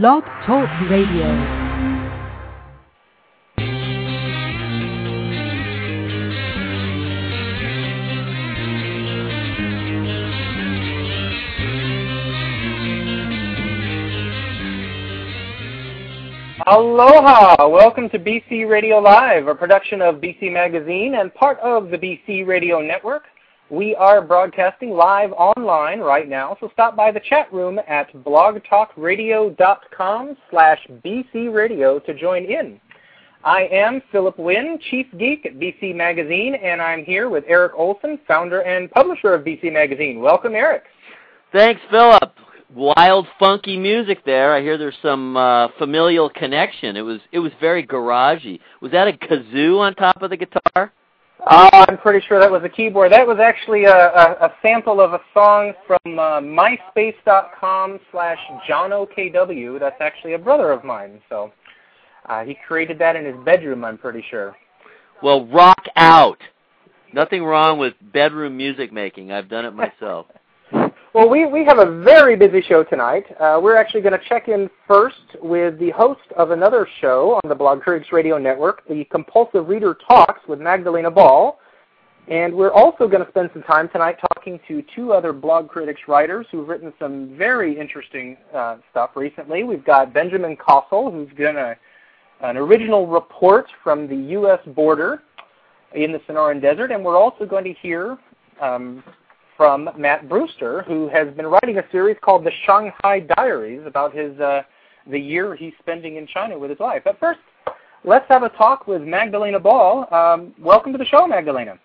Blog Talk Radio. Aloha! Welcome to BC Radio Live, a production of BC Magazine and part of the BC Radio Network. We are broadcasting live online right now, so stop by the chat room at blogtalkradio.com slash bcradio to join in. I am Phillip Winn, Chief Geek at BC Magazine, and I'm here with Eric Olsen, founder and publisher of BC Magazine. Welcome, Eric. Thanks, Phillip wild, funky music there. I hear there's some uh, familial connection. It was it was very garagey. Was that a kazoo on top of the guitar? Oh, I'm pretty sure that was a keyboard. That was actually a, a, a sample of a song from uh, MySpace.com slash JohnOKW. That's actually a brother of mine. So uh, he created that in his bedroom, I'm pretty sure. Well, rock out. Nothing wrong with bedroom music making. I've done it myself. Well, we, we have a very busy show tonight. Uh, we're actually going to check in first with the host of another show on the Blog Critics Radio Network, the Compulsive Reader Talks with Magdalena Ball. And we're also going to spend some time tonight talking to two other Blog Critics writers who've written some very interesting uh, stuff recently. We've got Benjamin Cossel, who's done a, an original report from the U.S. border in the Sonoran Desert, and we're also going to hear um, from Mat Brewster, who has been writing a series called The Shanghai Diaries about his uh, the year he's spending in China with his wife. But first, let's have a talk with Magdalena Ball. Um, welcome to the show, Magdalena.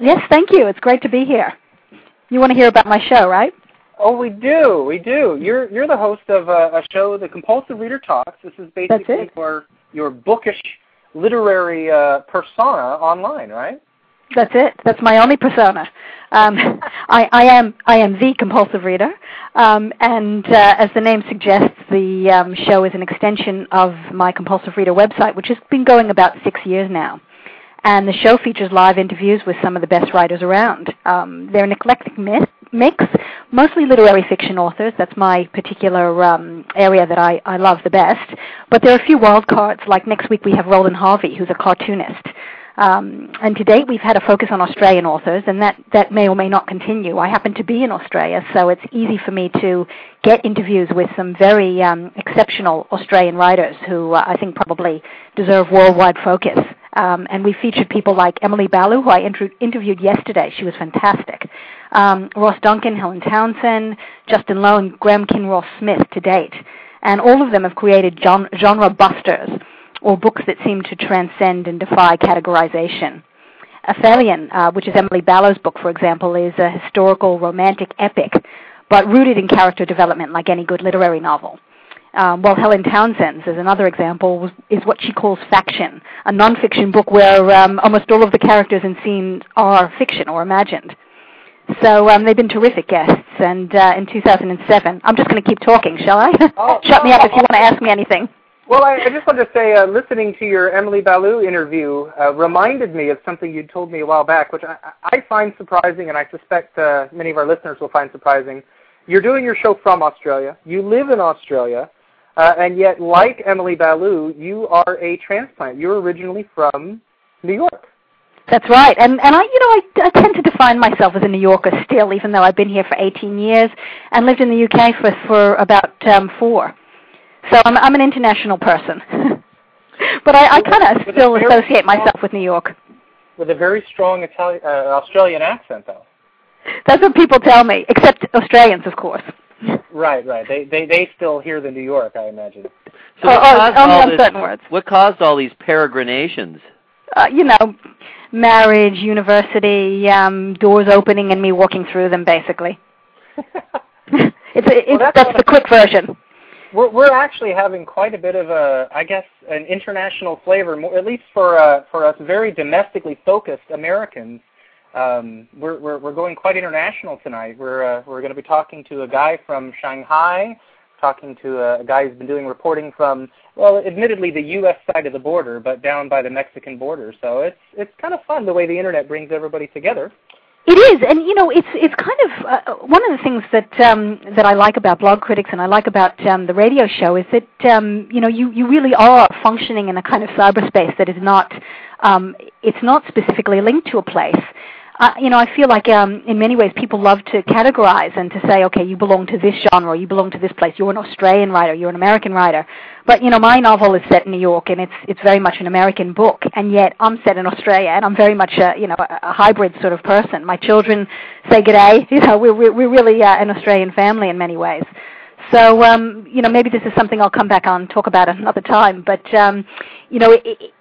Yes, thank you. It's great to be here. You want to hear about my show, right? Oh, we do. We do. You're you're the host of a, a show, The Compulsive Reader Talks. This is basically your your bookish literary uh, persona online, right? That's it. That's my only persona. Um, I, I, am I am the compulsive reader, um, and uh, as the name suggests, the um, show is an extension of my compulsive reader website, which has been going about six years now. And the show features live interviews with some of the best writers around. Um, they're an eclectic myth, mix, mostly literary fiction authors. That's my particular um, area that I, I love the best. But there are a few wild cards. Like next week, we have Roland Harvey, who's a cartoonist. Um, and to date, we've had a focus on Australian authors, and that, that may or may not continue. I happen to be in Australia, so it's easy for me to get interviews with some very um, exceptional Australian writers who uh, I think probably deserve worldwide focus. Um, and we featured people like Emily Ballou, who I inter- interviewed yesterday. She was fantastic. Um, Ross Duncan, Helen Townsend, Justin Lowe, and Graeme Kinross Smith to date. And all of them have created genre busters or books that seem to transcend and defy categorization. Aphelion, uh, which is Emily Ballou's book, for example, is a historical romantic epic, but rooted in character development like any good literary novel. Um, while Helen Townsend's, as another example, is what she calls faction, a nonfiction book where um, almost all of the characters and scenes are fiction or imagined. So um, they've been terrific guests. And uh, in 2007, I'm just going to keep talking, shall I? Oh, Shut me up if you want to ask me anything. Well, I, I just wanted to say, uh, listening to your Emily Ballou interview uh, reminded me of something you told me a while back, which I, I find surprising, and I suspect uh, many of our listeners will find surprising. You're doing your show from Australia. You live in Australia, uh, and yet, like Emily Ballou, you are a transplant. You're originally from New York. That's right, and and I, you know, I, I tend to define myself as a New Yorker still, even though I've been here for 18 years and lived in the UK for for about um, four. So I'm, I'm an international person. but I, I kind of still associate myself with New York. With a very strong Italian, uh, Australian accent, though. That's what people tell me, except Australians, of course. Right, right. They they they still hear the New York, I imagine. So what, oh, caused only all this, certain words. what caused all these peregrinations? Uh, you know, marriage, university, um, doors opening, and me walking through them, basically. it's it's Well, that's that's the quick version. We're we're actually having quite a bit of a, I guess, an international flavor, more, at least for uh, for us very domestically focused Americans. Um, we're, we're we're going quite international tonight. We're uh, we're going to be talking to a guy from Shanghai, talking to a, a guy who's been doing reporting from, well, admittedly the U.S. side of the border, but down by the Mexican border. So it's it's kind of fun the way the internet brings everybody together. It is, and you know, it's it's kind of uh, one of the things that um, that I like about Blog Critics and I like about um, the radio show is that um, you know you you really are functioning in a kind of cyberspace that is not um, it's not specifically linked to a place uh, you know, I feel like um, in many ways people love to categorize and to say, okay, you belong to this genre, you belong to this place. You're an Australian writer, you're an American writer. But you know, my novel is set in New York, and it's it's very much an American book, and yet I'm set in Australia, and I'm very much a you know a, a hybrid sort of person. My children say good day. You know, we're we're, really uh, an Australian family in many ways. So, um, you know, maybe this is something I'll come back on talk about another time. But, um, you know,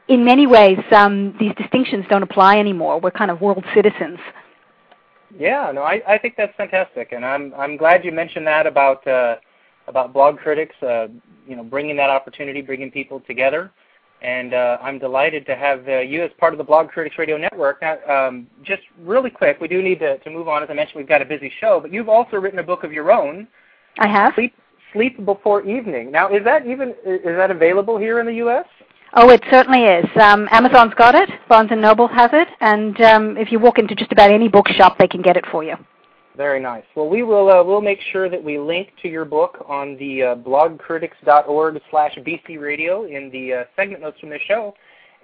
in many ways, um, these distinctions don't apply anymore. We're kind of world citizens. Yeah, no, I, I think that's fantastic, and I'm I'm glad you mentioned that about uh, about blog critics. Uh, you know, bringing that opportunity, bringing people together, and uh, I'm delighted to have uh, you as part of the Blog Critics Radio Network. Now, um, just really quick, we do need to, to move on. As I mentioned, we've got a busy show, but you've also written a book of your own I have. Sleep, sleep before evening. Now, is that even is that available here in the U.S.? Oh, it certainly is. Um, Amazon's got it. Barnes and Noble has it, and um, if you walk into just about any bookshop, they can get it for you. Very nice. Well, we will uh, we'll make sure that we link to your book on the uh, blogcritics.org/bcradio in the uh, segment notes from the show.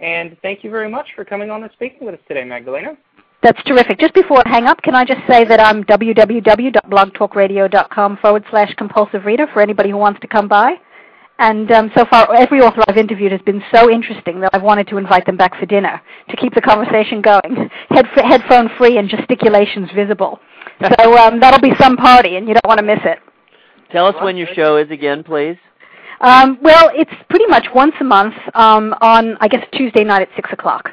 And thank you very much for coming on and speaking with us today, Magdalena. That's terrific. Just before I hang up, can I just say that I'm www.blogtalkradio.com forward slash compulsive reader for anybody who wants to come by. And um, so far, every author I've interviewed has been so interesting that I've wanted to invite them back for dinner to keep the conversation going, Head, headphone free and gesticulations visible. so um, that'll be some party, and you don't want to miss it. Tell us when your show is again, please. Um, well, it's pretty much once a month um, on, I guess, Tuesday night at 6 o'clock.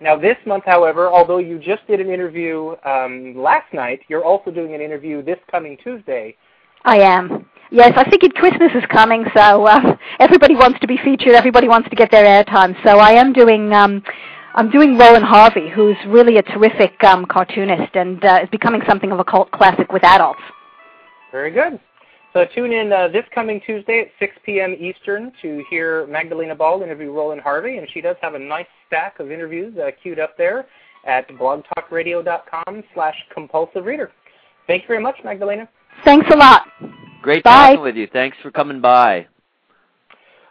Now, this month, however, although you just did an interview um, last night, you're also doing an interview this coming Tuesday. I am. Yes, I figured Christmas is coming, so uh, everybody wants to be featured. Everybody wants to get their airtime. So I am doing. Um, I'm doing Roland Harvey, who's really a terrific um, cartoonist and uh, is becoming something of a cult classic with adults. Very good. So tune in uh, this coming Tuesday at 6 p.m. Eastern to hear Magdalena Ball interview Roland Harvey, and she does have a nice stack of interviews uh, queued up there at blogtalkradio.com slash compulsive reader. Thank you very much, Magdalena. Thanks a lot. Great Bye. talking with you. Thanks for coming by.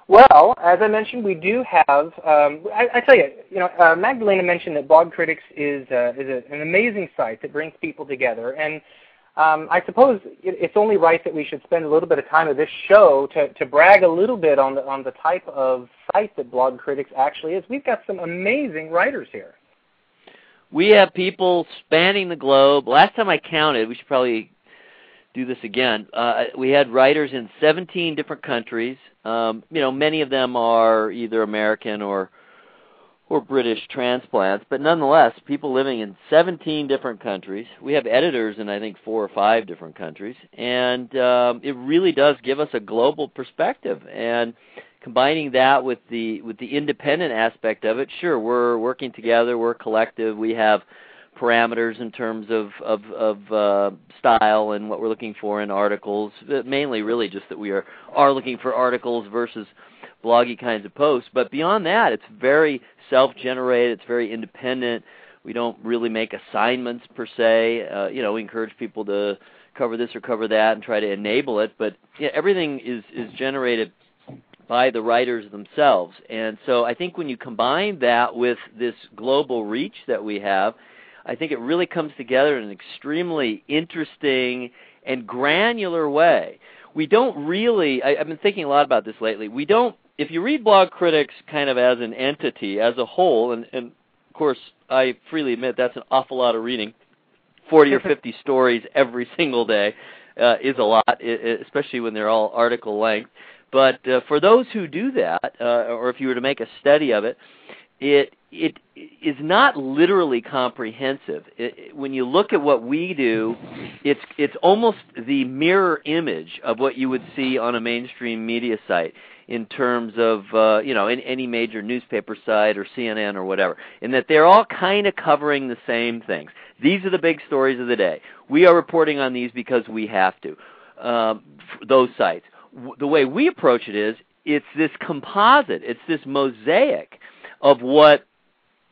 Well, as I mentioned, we do have. Um, I, I, tell you, you know, uh, Magdalena mentioned that Blog Critics is uh, is a, an amazing site that brings people together, and um, I suppose it's only right that we should spend a little bit of time of this show to, to brag a little bit on the on the type of site that Blog Critics actually is. We've got some amazing writers here. We have people spanning the globe. Last time I counted, we should probably do this again. Uh, we had writers in 17 different countries. Um, you know, many of them are either American or or British transplants, but nonetheless, people living in 17 different countries. We have editors in I think four or five different countries, and um, it really does give us a global perspective. And combining that with the with the independent aspect of it, sure, we're working together, we're collective, we have parameters in terms of of, of uh, style and what we're looking for in articles. Mainly, really, just that we are are looking for articles versus bloggy kinds of posts. But beyond that, it's very self-generated. It's very independent. We don't really make assignments per se. Uh, you know, we encourage people to cover this or cover that and try to enable it. But yeah, everything is is generated by the writers themselves. And so I think when you combine that with this global reach that we have, I think it really comes together in an extremely interesting and granular way. We don't really, I, I've been thinking a lot about this lately, we don't if you read blog critics kind of as an entity, as a whole, and, and of course I freely admit that's an awful lot of reading, 40 or 50 stories every single day uh, is a lot, especially when they're all article length. But uh, for those who do that, uh, or if you were to make a study of it, it it is not literally comprehensive. It, when you look at what we do, it's it's almost the mirror image of what you would see on a mainstream media site in terms of uh, you know in any major newspaper site or CNN or whatever, in that they're all kind of covering the same things. These are the big stories of the day. We are reporting on these because we have to. Um, those sites. W- the way we approach it is it's this composite. It's this mosaic of what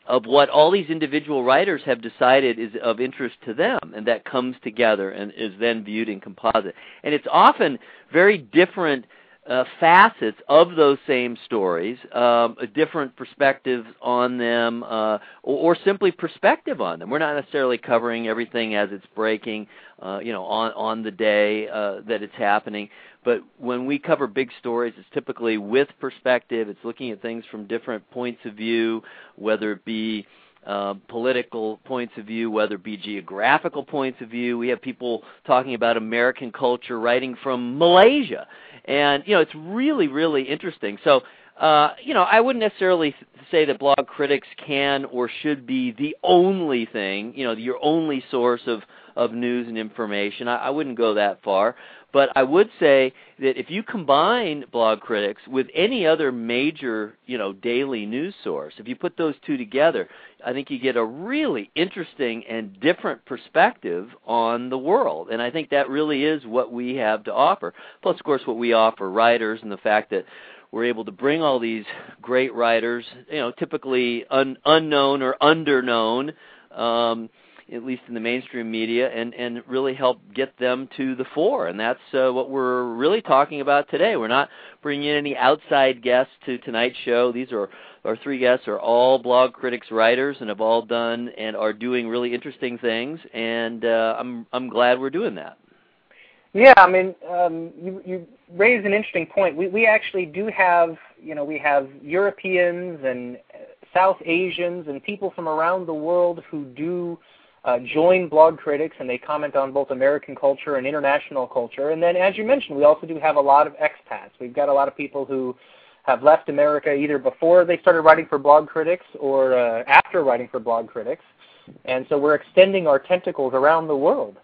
of what all these individual writers have decided is of interest to them, and that comes together and is then viewed in composite. And it's often very different uh, facets of those same stories, um, different perspectives on them, uh, or, or, simply perspective on them. We're not necessarily covering everything as it's breaking, uh, you know, on on the day uh, that it's happening. But when we cover big stories, it's typically with perspective. It's looking at things from different points of view, whether it be uh, political points of view, whether it be geographical points of view. We have people talking about American culture writing from Malaysia, and you know it's really really interesting. So. Uh, you know, I wouldn't necessarily say that blog critics can or should be the only thing, you know, your only source of of news and information. I, I wouldn't go that far. But I would say that if you combine blog critics with any other major, you know, daily news source, if you put those two together, I think you get a really interesting and different perspective on the world. And I think that really is what we have to offer. Plus, of course, what we offer writers and the fact that we're able to bring all these great writers, you know, typically un- unknown or underknown, um, at least in the mainstream media, and and really help get them to the fore. And that's uh, what we're really talking about today. We're not bringing in any outside guests to tonight's show. These are our three guests are all blog critics, writers, and have all done and are doing really interesting things. And uh, I'm I'm glad we're doing that. Yeah, I mean, um, you you raise an interesting point. We we actually do have you know we have Europeans and South Asians and people from around the world who do uh, join blog critics and they comment on both American culture and international culture. And then, as you mentioned, we also do have a lot of expats. We've got a lot of people who have left America either before they started writing for blog critics or uh, after writing for blog critics. And so we're extending our tentacles around the world.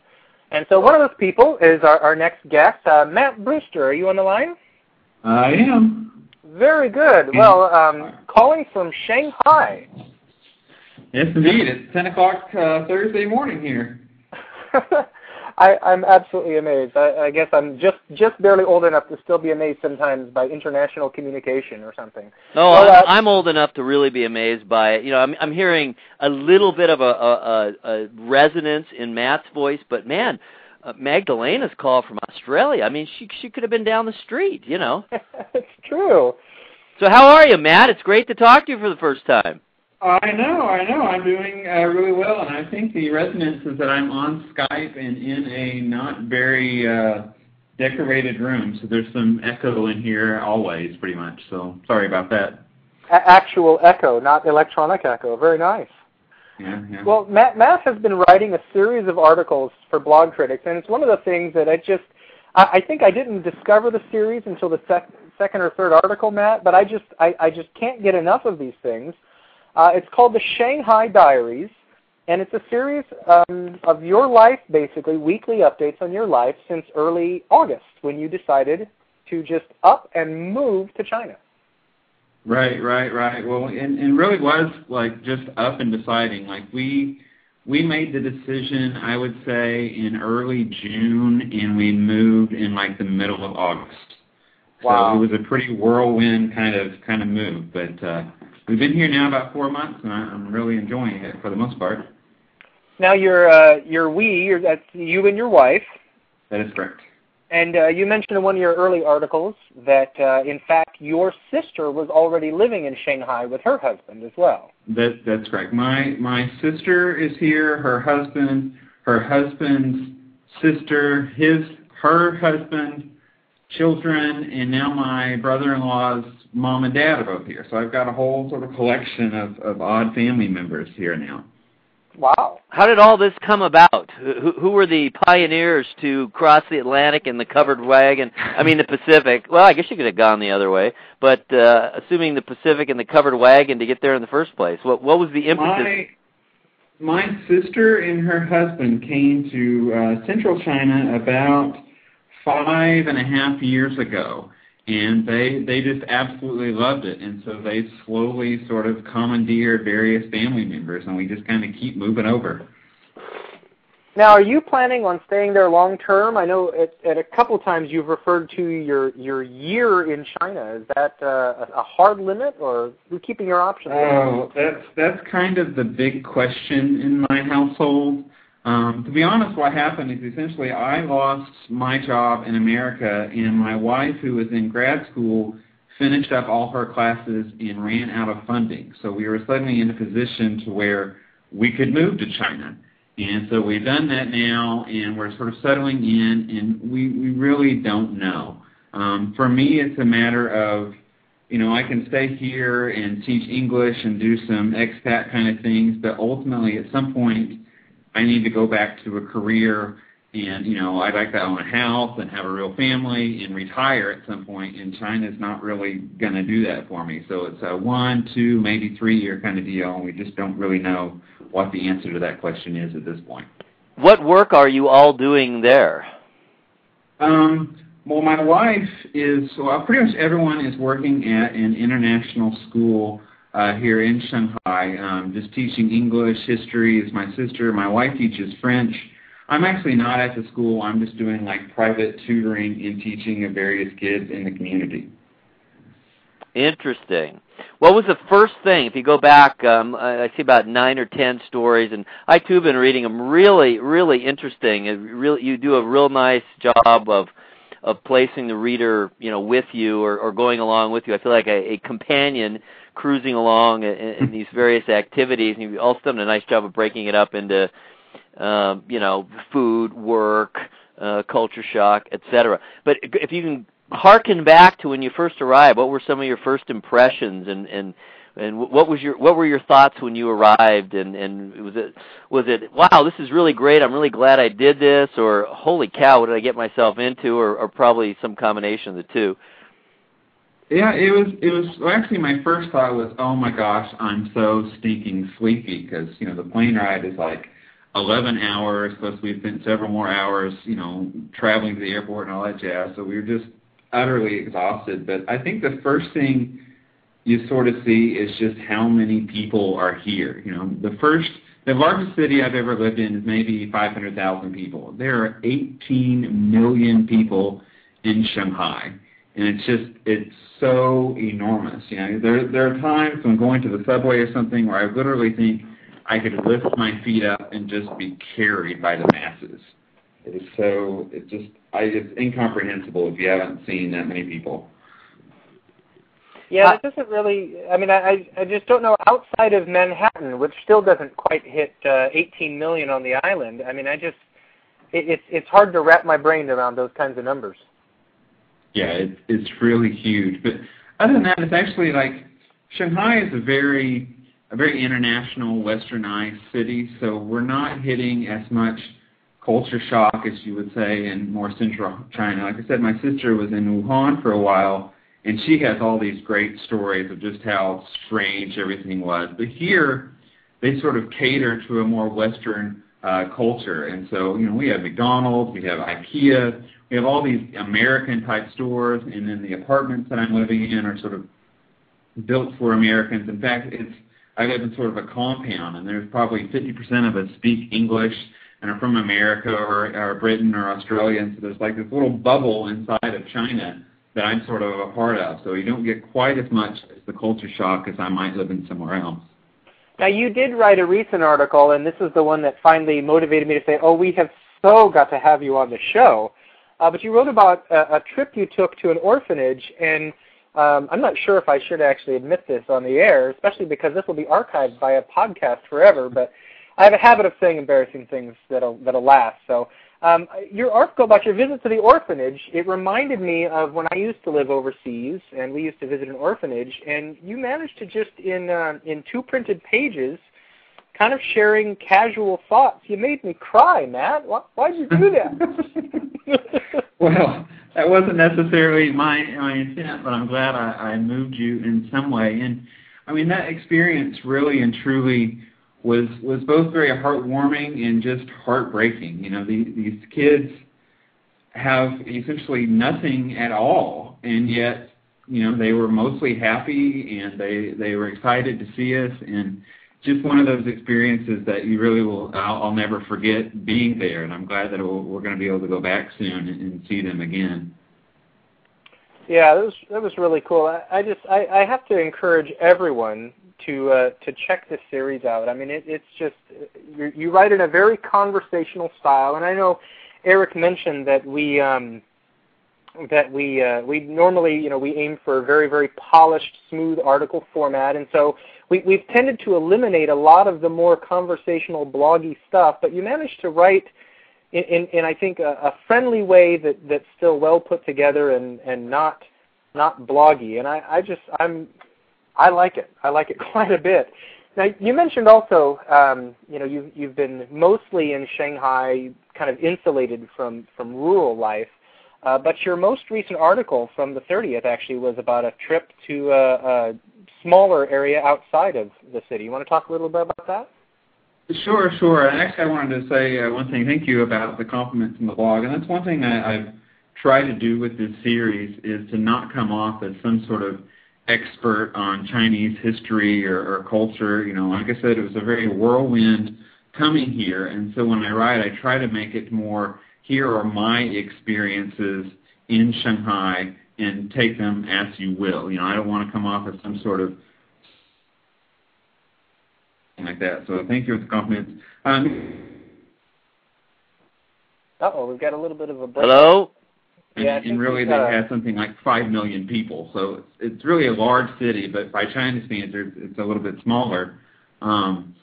And so one of those people is our, our next guest, uh, Mat Brewster. Are you on the line? I am. Very good. Well, um, calling from Shanghai. Yes, indeed. It's 10 o'clock uh, Thursday morning here. I, I'm absolutely amazed. I, I guess I'm just just barely old enough to still be amazed sometimes by international communication or something. No, well, I'm, uh, I'm old enough to really be amazed by it. You know, I'm I'm hearing a little bit of a, a, a resonance in Mat's voice, but man, uh, Magdalena's call from Australia. I mean, she she could have been down the street. You know. it's true. So how are you, Mat? It's great to talk to you for the first time. I know, I know. I'm doing uh, really well, and I think the resonance is that I'm on Skype and in a not very uh, decorated room, so there's some echo in here always, pretty much. So sorry about that. A- actual echo, not electronic echo. Very nice. Yeah, yeah. Well, Mat, Mat has been writing a series of articles for Blog Critics, and it's one of the things that I just I, I think I didn't discover the series until the sec- second or third article, Mat. But I just I, I just can't get enough of these things. Uh, it's called the Shanghai Diaries, and it's a series um, of your life, basically, weekly updates on your life since early August when you decided to just up and move to China. Right, right, right. Well, and, and really was like just up and deciding. Like we we made the decision, I would say, in early June, and we moved in like the middle of August. Wow. So it was a pretty whirlwind kind of kind of move, but uh, We've been here now about four months, and I'm really enjoying it for the most part. Now you're uh, you're we, you're, that's you and your wife. That is correct. And uh, you mentioned in one of your early articles that, uh, in fact, your sister was already living in Shanghai with her husband as well. That, that's correct. My my sister is here. Her husband, her husband's sister, his her husband, children, and now my brother-in-law's mom and dad are both here. So I've got a whole sort of collection of, of odd family members here now. Wow. How did all this come about? Who, who were the pioneers to cross the Atlantic in the covered wagon? I mean, the Pacific. Well, I guess you could have gone the other way, but uh, assuming the Pacific and the covered wagon to get there in the first place, what what was the impetus? My, my sister and her husband came to uh, Central China about five and a half years ago and they they just absolutely loved it and so they slowly sort of commandeered various family members and we just kind of keep moving over Now, are you planning on staying there long term? I know at, at a couple times you've referred to your your year in China. Is that uh, a hard limit, or are you keeping your options? Oh, that's that's kind of the big question in my household. Um, to be honest, what happened is essentially I lost my job in America, and my wife, who was in grad school, finished up all her classes and ran out of funding. So we were suddenly in a position to where we could move to China. And so we've done that now, and we're sort of settling in, and we, we really don't know. Um, for me, it's a matter of, you know, I can stay here and teach English and do some expat kind of things, but ultimately at some point I need to go back to a career and, you know, I'd like to own a house and have a real family and retire at some point, and China's not really going to do that for me. So it's a one, two, maybe three year kind of deal, and we just don't really know what the answer to that question is at this point. What work are you all doing there? Um, well, my wife is, well, pretty much everyone is working at an international school uh, here in Shanghai, um, just teaching English, history is my sister. My wife teaches French. I'm actually not at the school. I'm just doing like private tutoring and teaching of various kids in the community. Interesting. What was the first thing? If you go back, um, I see about nine or ten stories, and I too have been reading them. Really, really interesting. really, you do a real nice job of of placing the reader, you know, with you or, or going along with you. I feel like a, a companion cruising along in, in these various activities, and you've also done a nice job of breaking it up into, um, you know, food, work, uh, culture shock, etc. But if you can harken back to when you first arrived, what were some of your first impressions, and and and what was your what were your thoughts when you arrived? And and was it was it wow, this is really great. I'm really glad I did this, or holy cow, what did I get myself into, or, or probably some combination of the two. Yeah, it was. It was well, actually my first thought was, oh my gosh, I'm so stinking sleepy because you know the plane ride is like 11 hours. Plus we spent several more hours, you know, traveling to the airport and all that jazz. So we were just utterly exhausted. But I think the first thing you sort of see is just how many people are here. You know, the first, the largest city I've ever lived in is maybe 500,000 people. There are 18 million people in Shanghai, and it's just it's so enormous. You know, there there are times when going to the subway or something where I literally think I could lift my feet up and just be carried by the masses. It is so it just I it's incomprehensible if you haven't seen that many people. Yeah, it doesn't really. I mean, I I just don't know outside of Manhattan, which still doesn't quite hit uh, 18 million on the island. I mean, I just it, it's it's hard to wrap my brain around those kinds of numbers. Yeah, it's it's really huge. But other than that, it's actually like Shanghai is a very a very international, westernized city, so we're not hitting as much culture shock as you would say in more central China. Like I said, my sister was in Wuhan for a while and she has all these great stories of just how strange everything was. But here, they sort of cater to a more Western uh, culture, and so you know we have McDonald's, we have IKEA, we have all these American type stores, and then the apartments that I'm living in are sort of built for Americans. In fact, it's I live in sort of a compound, and there's probably 50% of us speak English and are from America or, or Britain or Australia, and so there's like this little bubble inside of China that I'm sort of a part of. So you don't get quite as much as the culture shock as I might live in somewhere else. Now you did write a recent article, and this is the one that finally motivated me to say, "Oh, we have so got to have you on the show." Uh, but you wrote about a, a trip you took to an orphanage, and um, I'm not sure if I should actually admit this on the air, especially because this will be archived by a podcast forever. But I have a habit of saying embarrassing things that'll that'll last. So um, your article about your visit to the orphanage, it reminded me of when I used to live overseas, and we used to visit an orphanage, and you managed to just in uh, in two printed pages, kind of sharing casual thoughts. You made me cry, Mat. Why, why'd you do that? well, that wasn't necessarily my my intent, but I'm glad I, I moved you in some way. And I mean that experience really and truly was was both very heartwarming and just heartbreaking. You know, the, these kids have essentially nothing at all, and yet you know they were mostly happy and they they were excited to see us and just one of those experiences that you really will I'll, I'll never forget being there, and I'm glad that we're going to be able to go back soon and, and see them again. Yeah, that was that was really cool. I, I just I, I have to encourage everyone to uh, to check this series out. I mean, it, it's just you, you write in a very conversational style, and I know Eric mentioned that we um, that we uh, we normally you know we aim for a very very polished, smooth article format, and so we, we've tended to eliminate a lot of the more conversational, bloggy stuff. But you managed to write in, in, in I think a, a friendly way that that's still well put together and and not not bloggy. And I, I just I'm I like it. I like it quite a bit. Now you mentioned also um, you know you've you've been mostly in Shanghai, kind of insulated from from rural life. Uh, but your most recent article from the 30th actually was about a trip to a, a smaller area outside of the city. You want to talk a little bit about that? Sure, sure. And actually, I wanted to say uh, one thing. Thank you about the compliments in the blog, and that's one thing I've tried to do with this series is to not come off as some sort of expert on Chinese history or, or culture. You know, like I said, it was a very whirlwind coming here, and so when I write, I try to make it more. Here are my experiences in Shanghai, and take them as you will. You know, I don't want to come off as some sort of like that. So thank you for the compliments. Um, Uh-oh, we've got a little bit of a break. Hello? And, Yeah, and really, they got a- have something like five million people, so it's, it's really a large city. But by China standards, it's a little bit smaller. Um,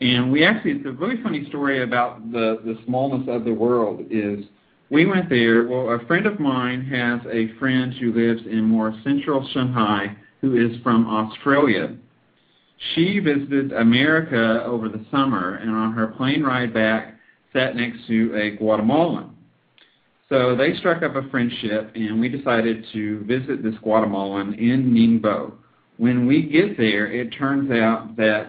and we actually, it's a really funny story about the the smallness of the world. Is we went there. Well, a friend of mine has a friend who lives in more central Shanghai, who is from Australia. She visited America over the summer, and on her plane ride back, sat next to a Guatemalan. So they struck up a friendship, and we decided to visit this Guatemalan in Ningbo. When we get there, it turns out that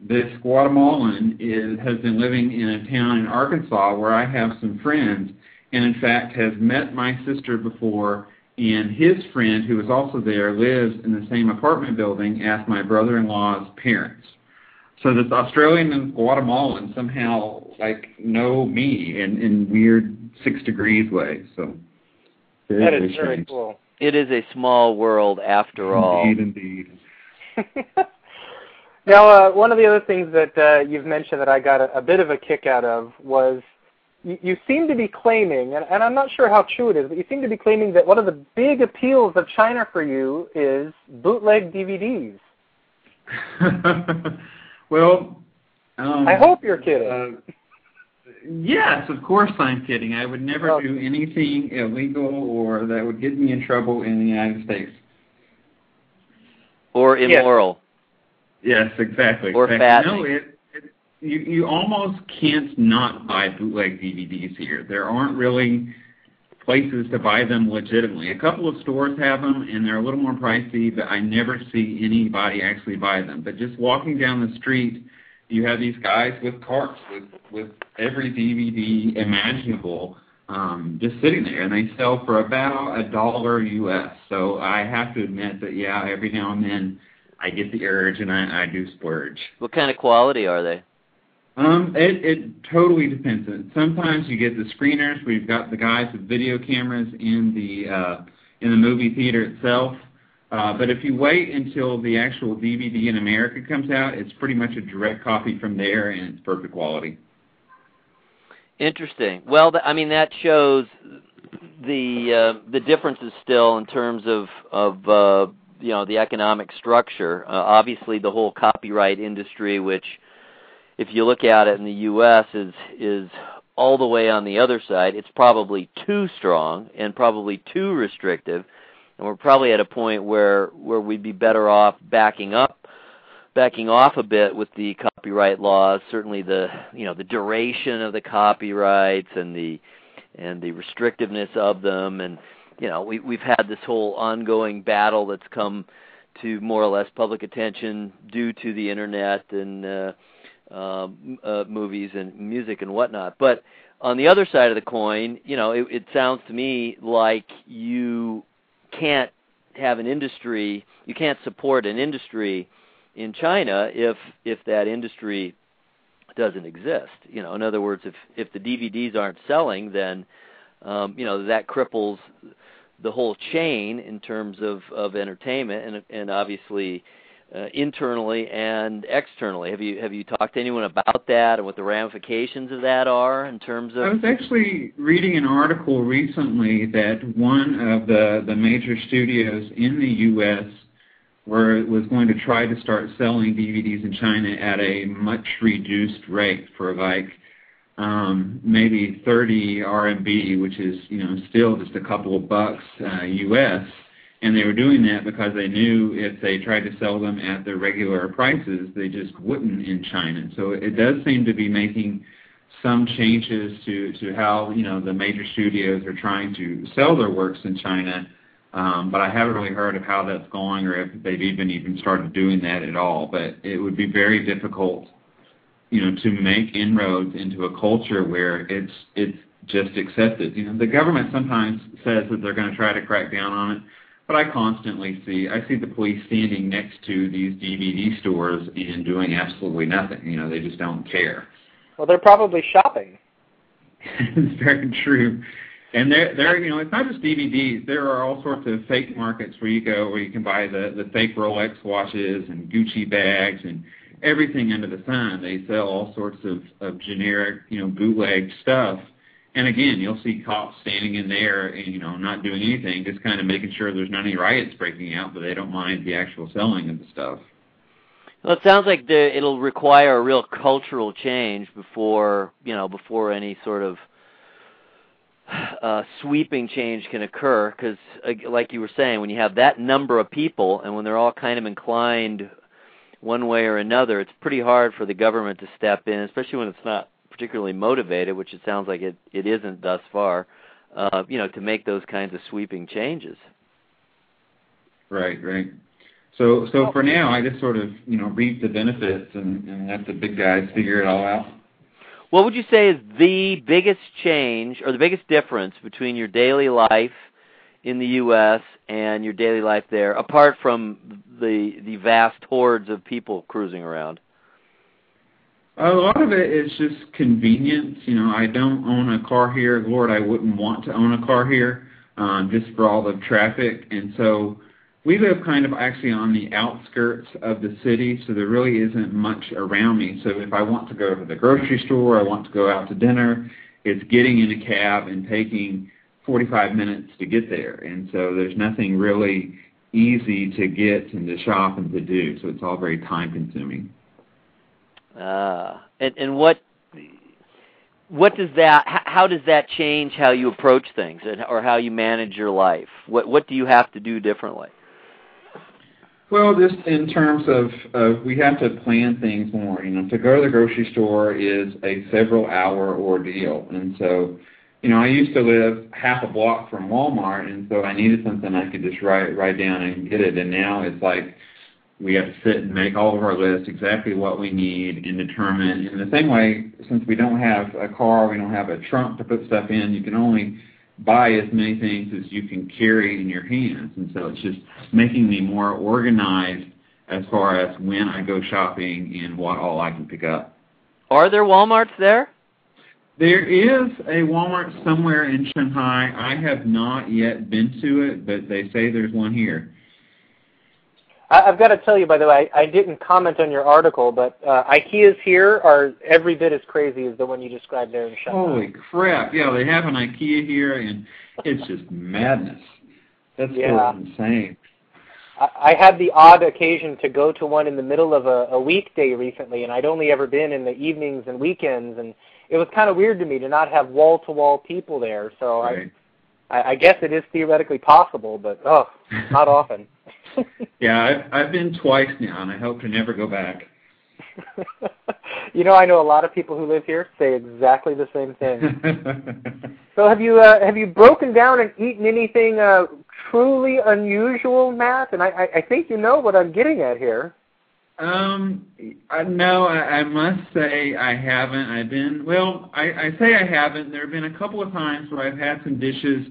this Guatemalan is, has been living in a town in Arkansas where I have some friends, and in fact has met my sister before, and his friend, who was also there, lives in the same apartment building as my brother-in-law's parents. So this Australian and Guatemalan somehow like know me in, in weird six degrees way. So very, That is very strange. cool. It is a small world after all. Indeed, indeed. now, uh, one of the other things that uh, you've mentioned that I got a, a bit of a kick out of was you, you seem to be claiming, and, and I'm not sure how true it is, but you seem to be claiming that one of the big appeals of China for you is bootleg DVDs. well, um, I hope you're kidding. Uh, yes, of course I'm kidding. I would never Oh. do anything illegal or that would get me in trouble in the United States. Or immoral. Yes, exactly. Or exactly. fattening. No, it, it, you you almost can't not buy bootleg DVDs here. There aren't really places to buy them legitimately. A couple of stores have them, and they're a little more pricey, but I never see anybody actually buy them. But just walking down the street, you have these guys with carts with with every DVD imaginable um, just sitting there, and they sell for about a dollar U.S. So I have to admit that yeah, every now and then I get the urge and I, I do splurge. What kind of quality are they? Um, it, it totally depends. Sometimes you get the screeners. We've got the guys with video cameras in the uh, in the movie theater itself. Uh, but if you wait until the actual DVD in America comes out, it's pretty much a direct copy from there, and it's perfect quality. Interesting. Well, I mean that shows the uh, the differences still in terms of of uh, you know the economic structure. Uh, obviously, the whole copyright industry, which if you look at it in the U.S., is is all the way on the other side. It's probably too strong and probably too restrictive, and we're probably at a point where where we'd be better off backing up backing off a bit with the copyright laws certainly the you know the duration of the copyrights and the and the restrictiveness of them and you know we we've had this whole ongoing battle that's come to more or less public attention due to the internet and uh, uh, uh, movies and music and whatnot but on the other side of the coin you know it, it sounds to me like you can't have an industry you can't support an industry in China if if that industry doesn't exist. You know, in other words, if if the DVDs aren't selling, then um, you know that cripples the whole chain in terms of of entertainment, and and obviously uh, internally and externally. Have you have you talked to anyone about that and what the ramifications of that are in terms of? I was actually reading an article recently that one of the the major studios in the U.S. were was going to try to start selling DVDs in China at a much reduced rate for like um, maybe 30 RMB, which is you know still just a couple of bucks uh, U.S and they were doing that because they knew if they tried to sell them at their regular prices, they just wouldn't in China. So it does seem to be making some changes to, to how you know the major studios are trying to sell their works in China. Um, but I haven't really heard of how that's going or if they've even even started doing that at all. But it would be very difficult, you know, to make inroads into a culture where it's it's just accepted. You know, the government sometimes says that they're going to try to crack down on it but I constantly see I see the police standing next to these DVD stores and doing absolutely nothing. You know, they just don't care. Well, they're probably shopping. it's very true. And there, there, you know, it's not just DVDs. There are all sorts of fake markets where you go, where you can buy the the fake Rolex watches and Gucci bags and everything under the sun. They sell all sorts of of generic, you know, bootleg stuff and again, you'll see cops standing in there and, you know, not doing anything, just kind of making sure there's not any riots breaking out, but they don't mind the actual selling of the stuff. Well, it sounds like the, it'll require a real cultural change before, you know, before any sort of uh, sweeping change can occur. Because, uh, like you were saying, when you have that number of people and when they're all kind of inclined one way or another, it's pretty hard for the government to step in, especially when it's not particularly motivated, which it sounds like it, it isn't thus far, uh, you know, to make those kinds of sweeping changes. Right, right. So, so for now, I just sort of, you know, reap the benefits and, and let the big guys figure it all out. What would you say is the biggest change or the biggest difference between your daily life in the U.S. and your daily life there, apart from the the vast hordes of people cruising around? A lot of it is just convenience. You know, I don't own a car here. Lord, I wouldn't want to own a car here um, just for all the traffic. And so we live kind of actually on the outskirts of the city, so there really isn't much around me. So if I want to go to the grocery store, I want to go out to dinner, it's getting in a cab and taking 45 minutes to get there. And so there's nothing really easy to get and to shop and to do. So it's all very time consuming. Ah, and and what what does that how does that change how you approach things and or how you manage your life? What what do you have to do differently? Well, just in terms of uh, we have to plan things more. You know, to go to the grocery store is a several hour ordeal, and so you know I used to live half a block from Walmart, and so I needed something I could just write write down and get it. And now it's like we have to sit and make all of our lists, exactly what we need, and determine. In the same way, since we don't have a car, we don't have a trunk to put stuff in, you can only buy as many things as you can carry in your hands. And so it's just making me more organized as far as when I go shopping and what all I can pick up. Are there Walmarts there? There is a Walmart somewhere in Shanghai. I have not yet been to it, but they say there's one here. I, have got to tell you, by the way, I, I didn't comment on your article, but uh, IKEAs here are every bit as crazy as the one you described there in Shanghai. Holy crap! Yeah, they have an IKEA here, and it's just madness. That's yeah. insane. I, I had the odd occasion to go to one in the middle of a, a weekday recently, and I'd only ever been in the evenings and weekends, and it was kind of weird to me to not have wall-to-wall people there. So right. I, I, I guess it is theoretically possible, but oh, not often. Yeah, I've, I've been twice now, and I hope to never go back. you know, I know a lot of people who live here say exactly the same thing. so, have you uh, have you broken down and eaten anything uh, truly unusual, Mat? And I, I, I think you know what I'm getting at here. Um, I, no, I, I must say I haven't. I've been well. I, I say I haven't. There have been a couple of times where I've had some dishes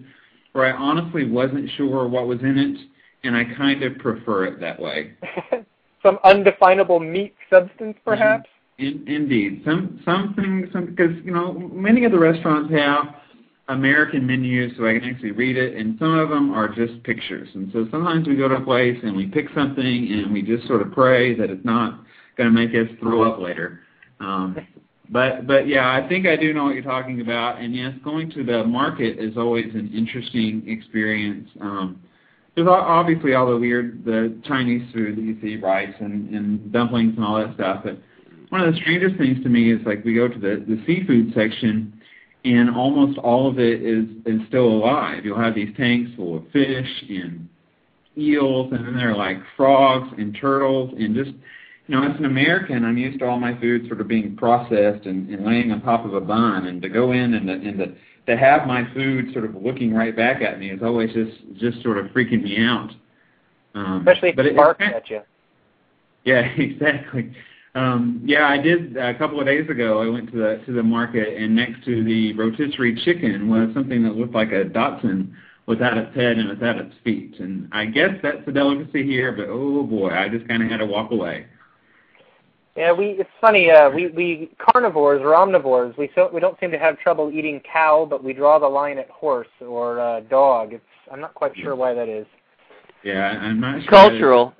where I honestly wasn't sure what was in it and I kind of prefer it that way. some undefinable meat substance, perhaps. In, indeed, some something some because you know many of the restaurants have American menus, so I can actually read it, and some of them are just pictures. And so sometimes we go to a place and we pick something and we just sort of pray that it's not going to make us throw up later. Um, but but yeah, I think I do know what you're talking about. And yes, going to the market is always an interesting experience. Um, there's obviously all the weird the Chinese food that you see, rice and, and dumplings and all that stuff. But one of the strangest things to me is like we go to the the seafood section and almost all of it is is still alive. You'll have these tanks full of fish and eels, and then there are like frogs and turtles, and just you know, as an American, I'm used to all my food sort of being processed and, and laying on top of a bun, and to go in and to, and to to have my food sort of looking right back at me is always just just sort of freaking me out. Um, Especially if it barks at you. Yeah, exactly. Um, yeah, I did a couple of days ago. I went to the to the market, and next to the rotisserie chicken was something that looked like a Dachshund without its head and without its feet. And I guess that's a delicacy here, but oh boy, I just kind of had to walk away. Yeah, we it's funny. Uh, we we carnivores or omnivores. We so we don't seem to have trouble eating cow, but we draw the line at horse or uh, dog. It's I'm not quite sure why that is. Yeah, I'm not sure. Cultural.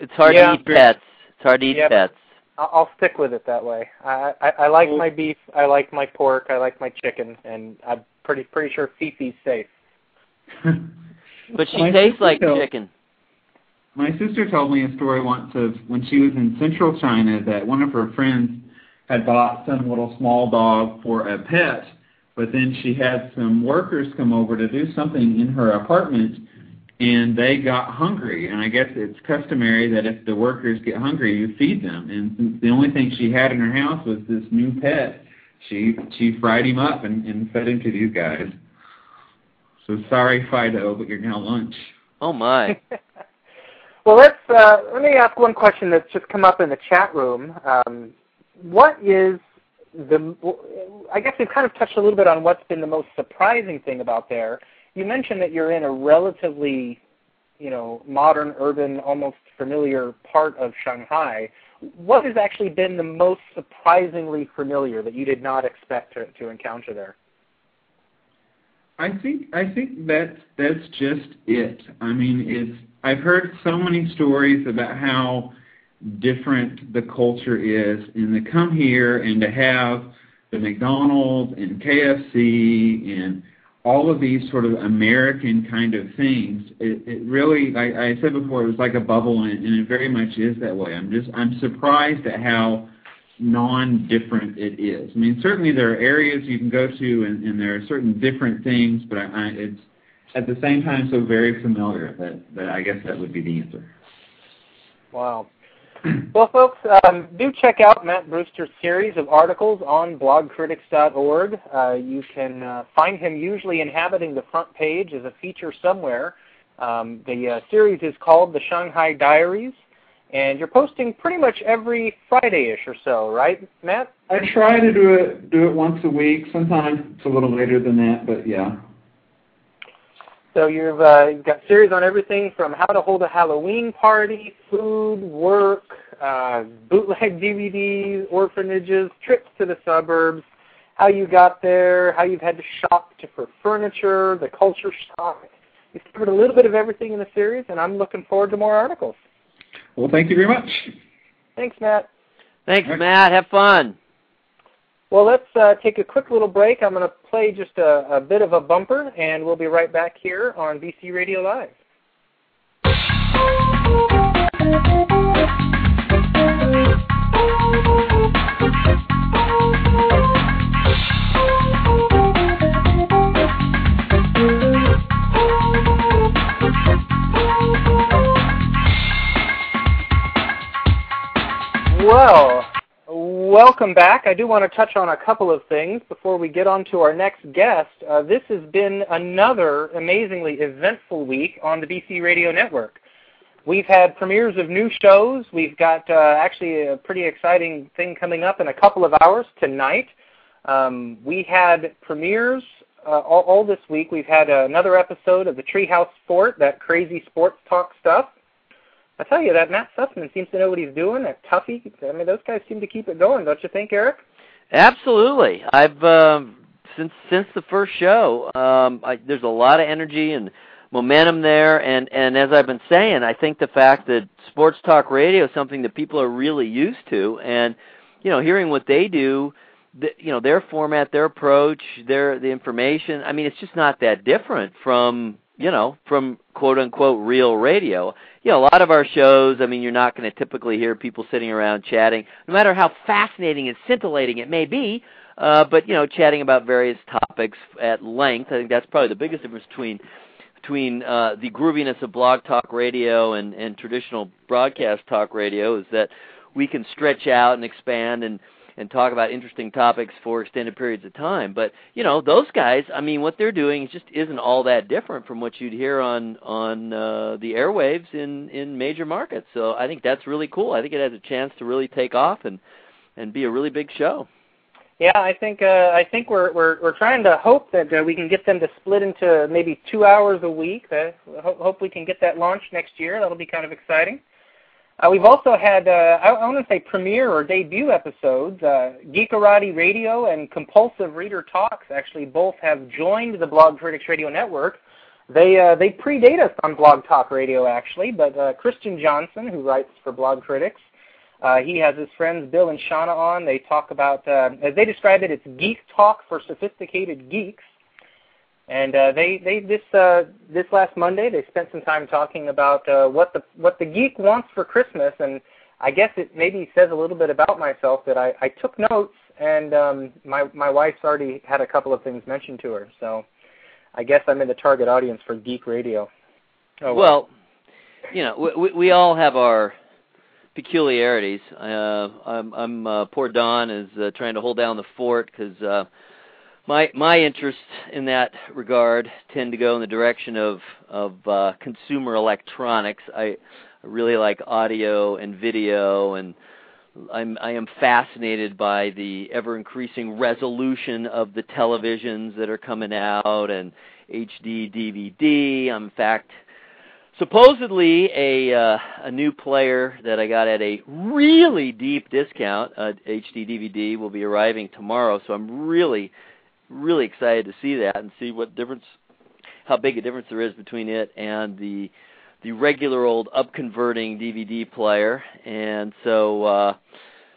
It's hard yeah. to eat pets. It's hard to eat yep. pets. I'll stick with it that way. I, I I like my beef, I like my pork, I like my chicken, and I'm pretty pretty sure Fifi's safe. but she my tastes like told, chicken. My sister told me a story once of when she was in central China that one of her friends had bought some little small dog for a pet, but then she had some workers come over to do something in her apartment and they got hungry. And I guess it's customary that if the workers get hungry, you feed them. And since the only thing she had in her house was this new pet, she she fried him up and, and fed him to these guys. So sorry, Fido, but you're now lunch. Oh my. well, let's uh, let me ask one question that's just come up in the chat room. Um, what is the? I guess we've kind of touched a little bit on what's been the most surprising thing about there you mentioned that you're in a relatively, you know, modern, urban, almost familiar part of Shanghai. What has actually been the most surprisingly familiar that you did not expect to, to encounter there? I think I think that's that's just it. I mean, it's I've heard so many stories about how different the culture is, and to come here and to have the McDonald's and KFC and all of these sort of American kind of things, it, it really, I, I said before, it was like a bubble, and, and it very much is that way. I'm just, I'm surprised at how non-different it is. I mean, certainly there are areas you can go to, and, and there are certain different things, but I, I, it's at the same time so very familiar that, that I guess that would be the answer. Wow. well, folks, um, do check out Mat Brewster's series of articles on blogcritics.org. Uh, you can uh, find him usually inhabiting the front page as a feature somewhere. Um, the uh, series is called The Shanghai Diaries, and you're posting pretty much every Friday-ish or so, right, Mat? I try to do it do it once a week. Sometimes it's a little later than that, but yeah. So you've, uh, you've got series on everything from how to hold a Halloween party, food, work, uh, bootleg DVDs, orphanages, trips to the suburbs, how you got there, how you've had to shop to, for furniture, the culture shock. You've covered a little bit of everything in the series, and I'm looking forward to more articles. Well, thank you very much. Thanks, Mat. Thanks, Mat. Have fun. Well, let's uh, take a quick little break. I'm going to play just a, a bit of a bumper, and we'll be right back here on BC Radio Live. Well, Welcome back. I do want to touch on a couple of things before we get on to our next guest. Uh, this has been another amazingly eventful week on the BC Radio Network. We've had premieres of new shows. We've got uh, actually a pretty exciting thing coming up in a couple of hours tonight. Um, we had premieres uh, all, all, this week. We've had another episode of the Treehouse Sport, that crazy sports talk stuff. A tell you that Matt Sussman seems to know what he's doing. That Tuffy, I mean, those guys seem to keep it going, don't you think, Eric? Absolutely. I've um, since since the first show. Um, I, there's a lot of energy and momentum there, and and as I've been saying, I think the fact that sports talk radio is something that people are really used to, and you know, hearing what they do, the, you know, their format, their approach, their the information. I mean, it's just not that different from you know from quote unquote real radio. You know, a lot of our shows. I mean, you're not going to typically hear people sitting around chatting, no matter how fascinating and scintillating it may be. Uh, but you know, chatting about various topics at length. I think that's probably the biggest difference between between uh, the grooviness of blog talk radio and, and traditional broadcast talk radio is that we can stretch out and expand and and talk about interesting topics for extended periods of time. But you know, those guys, I mean, what they're doing just isn't all that different from what you'd hear on on uh, the airwaves in in major markets. So I think that's really cool. I think it has a chance to really take off and and be a really big show. Yeah, I think uh, I think we're we're we're trying to hope that uh, we can get them to split into maybe two hours a week. Uh, hope, hope we can get that launched next year. That'll be kind of exciting. Uh, we've also had uh, I, I want to say premiere or debut episodes. Uh, Geekarati Radio and Compulsive Reader Talks actually both have joined the Blog Critics Radio Network. They uh, they predate us on Blog Talk Radio actually, but uh, Christian Johnson, who writes for Blog Critics, uh, he has his friends Bill and Shauna on. They talk about, uh, as they describe it, it's geek talk for sophisticated geeks. And uh, they they this uh, this last Monday they spent some time talking about uh, what the what the geek wants for Christmas, and I guess it maybe says a little bit about myself that I, I took notes, and um, my my wife's already had a couple of things mentioned to her, so I guess I'm in the target audience for geek radio. Oh, well. well, you know, we we all have our peculiarities. Uh, I'm, I'm uh, poor Don is uh, trying to hold down the fort because uh, my my interests in that regard tend to go in the direction of of uh, consumer electronics. I, really like audio and video, and I'm I am fascinated by the ever increasing resolution of the televisions that are coming out and HD DVD. I'm in fact supposedly a uh, a new player that I got at a really deep discount, uh, HD DVD, will be arriving tomorrow. So I'm really, really excited to see that and see what difference, how big a difference there is between it and the the regular old upconverting DVD player. And so uh,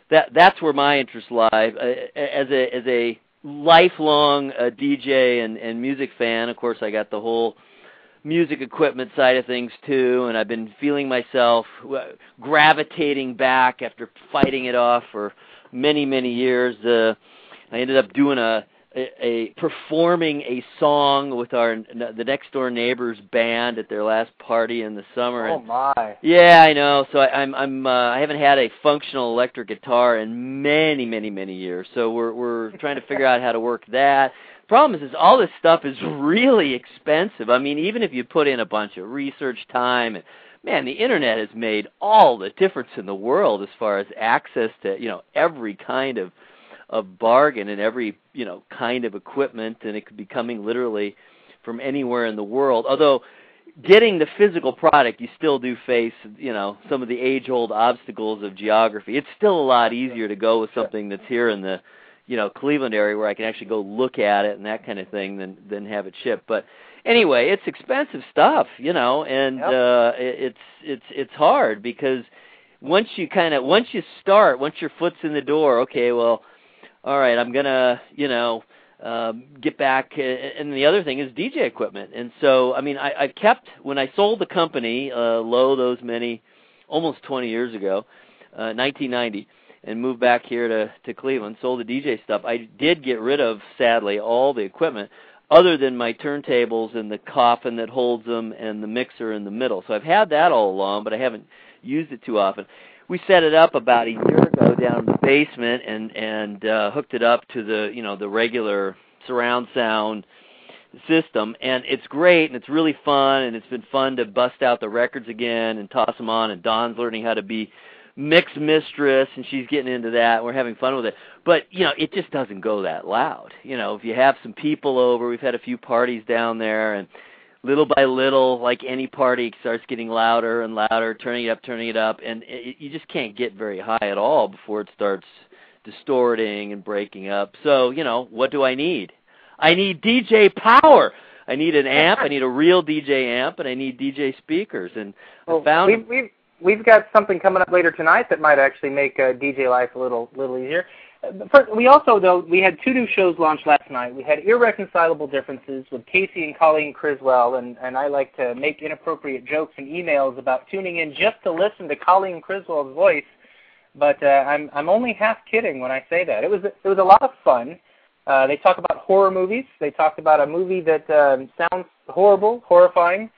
that that's where my interest lies. Uh, as a as a lifelong uh, DJ and and music fan, of course, I got the whole music equipment side of things too, and I've been feeling myself gravitating back after fighting it off for many many years. Uh, I ended up doing a, a, a performing a song with our the next door neighbors band at their last party in the summer. Oh my! Yeah, I know. So I, I'm I'm uh, I haven't had a functional electric guitar in many many many years. So we're we're trying to figure out how to work that problem is, is all this stuff is really expensive. I mean, even if you put in a bunch of research time, and man, the internet has made all the difference in the world as far as access to you know every kind of of bargain and every you know kind of equipment, and it could be coming literally from anywhere in the world. Although getting the physical product, you still do face, you know, some of the age-old obstacles of geography. It's still a lot easier to go with something that's here in the you know Cleveland area where I can actually go look at it and that kind of thing than than have it shipped. But anyway, it's expensive stuff, you know, and yep. uh it's it's it's hard because once you kind of once you start, once your foot's in the door, okay, well, all right, I'm gonna you know um, get back. And the other thing is DJ equipment. And so, I mean, I, I kept when I sold the company, uh, low those many, almost 20 years ago, uh, 1990 and moved back here to to Cleveland, sold the DJ stuff. I did get rid of sadly all the equipment other than my turntables and the coffin that holds them and the mixer in the middle. So I've had that all along, but I haven't used it too often. We set it up about a year ago down in the basement and and uh hooked it up to the, you know, the regular surround sound system. And it's great and it's really fun and it's been fun to bust out the records again and toss them on. And Don's learning how to be mix mistress and she's getting into that and we're having fun with it. But you know it just doesn't go that loud. You know if you have some people over we've had a few parties down there and little by little, like any party, starts getting louder and louder, turning it up, turning it up, and it, you just can't get very high at all before it starts distorting and breaking up. So, you know, what do I need? I need DJ power. I need an amp. I need a real DJ amp, and I need DJ speakers. And well, I found we've, we've we've got something coming up later tonight that might actually make uh, DJ life a little little easier. First, we also though we had two new shows launched last night. We had Irreconcilable Differences with Casey and Colleen Criswell, and and I like to make inappropriate jokes and emails about tuning in just to listen to Colleen Criswell's voice. But uh, I'm I'm only half kidding when I say that. It was it was a lot of fun. Uh, they talk about horror movies. They talked about a movie that um, sounds horrible, horrifying,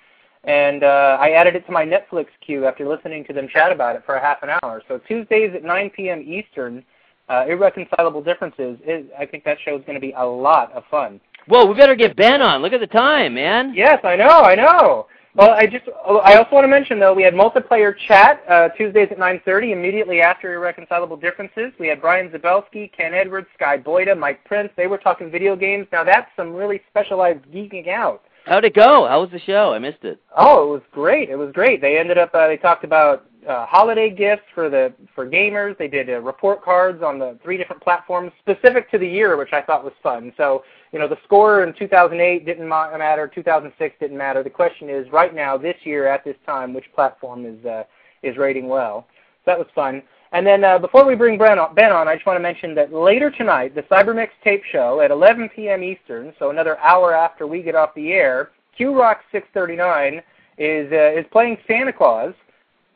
and uh, I added it to my Netflix queue after listening to them chat about it for a half an hour. So Tuesdays at 9 p.m. Eastern, uh, Irreconcilable Differences. Is, I think that show is going to be a lot of fun. Whoa, we better get Ben on. Look at the time, man. Yes, I know, I know. Well, I just I also want to mention though we had multiplayer chat uh, Tuesdays at 9:30 immediately after Irreconcilable Differences. We had Brian Zabelski, Ken Edwards, Sky Boyda, Mike Prince. They were talking video games. Now that's some really specialized geeking out. How'd it go? How was the show? I missed it. Oh, it was great. It was great. They ended up uh, they talked about uh, holiday gifts for the for gamers. They did uh, report cards on the three different platforms specific to the year, which I thought was fun. So you know the score in 2008 didn't matter, 2006 didn't matter. The question is right now, this year at this time, which platform is uh, is rating well. So that was fun. And then uh, before we bring Ben on, I just want to mention that later tonight, the Cybermix tape show at 11 p.m. Eastern, so another hour after we get off the air, Q Rock 639 is uh, is playing Santa Claus.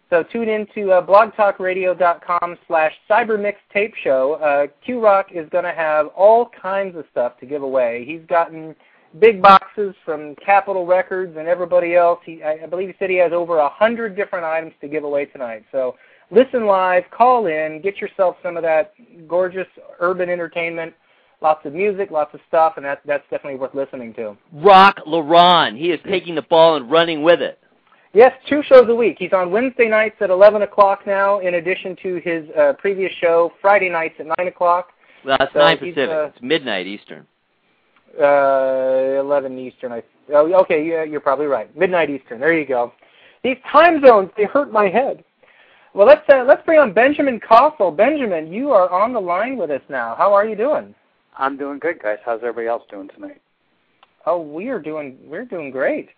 So tune in to uh, blogtalkradio.com slash cybermix tape show. Uh, Q-Rock is going to have all kinds of stuff to give away. He's gotten big boxes from Capitol Records and everybody else. He, I, I believe he said he has over a hundred different items to give away tonight. So listen live, call in, get yourself some of that gorgeous urban entertainment. Lots of music, lots of stuff, and that, that's definitely worth listening to. Rock LaRon. He is taking the ball and running with it. Yes, two shows a week. He's on Wednesday nights at 11 o'clock now, in addition to his uh, previous show, Friday nights at 9 o'clock. Well, it's so 9 Pacific. Uh, it's midnight Eastern. Uh, 11 Eastern. I, oh, okay, yeah, you're probably right. Midnight Eastern. There you go. These time zones, they hurt my head. Well, let's uh, let's bring on Benjamin Cossel. Benjamin, you are on the line with us now. How are you doing? I'm doing good, guys. How's everybody else doing tonight? Oh, we are doing we're doing great.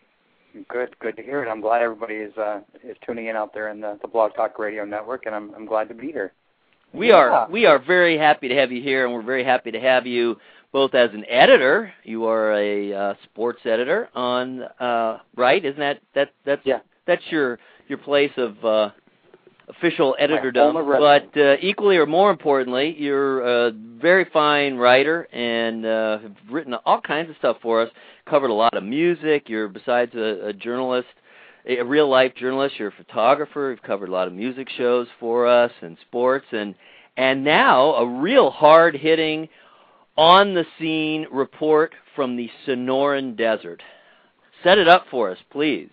Good, good to hear it. I'm glad everybody is uh, is tuning in out there in the, the Blog Talk Radio Network, and I'm I'm glad to be here. We yeah. are we are very happy to have you here, and we're very happy to have you both as an editor. You are a uh, sports editor on uh, right? Isn't that that that's yeah. that's your your place of uh, official editordom. But uh, equally or more importantly, you're a very fine writer and uh, have written all kinds of stuff for us. Covered a lot of music. You're besides a, a journalist, a, a real life journalist. You're a photographer. You've covered a lot of music shows for us and sports, and and now a real hard hitting, on the scene report from the Sonoran Desert. Set it up for us, please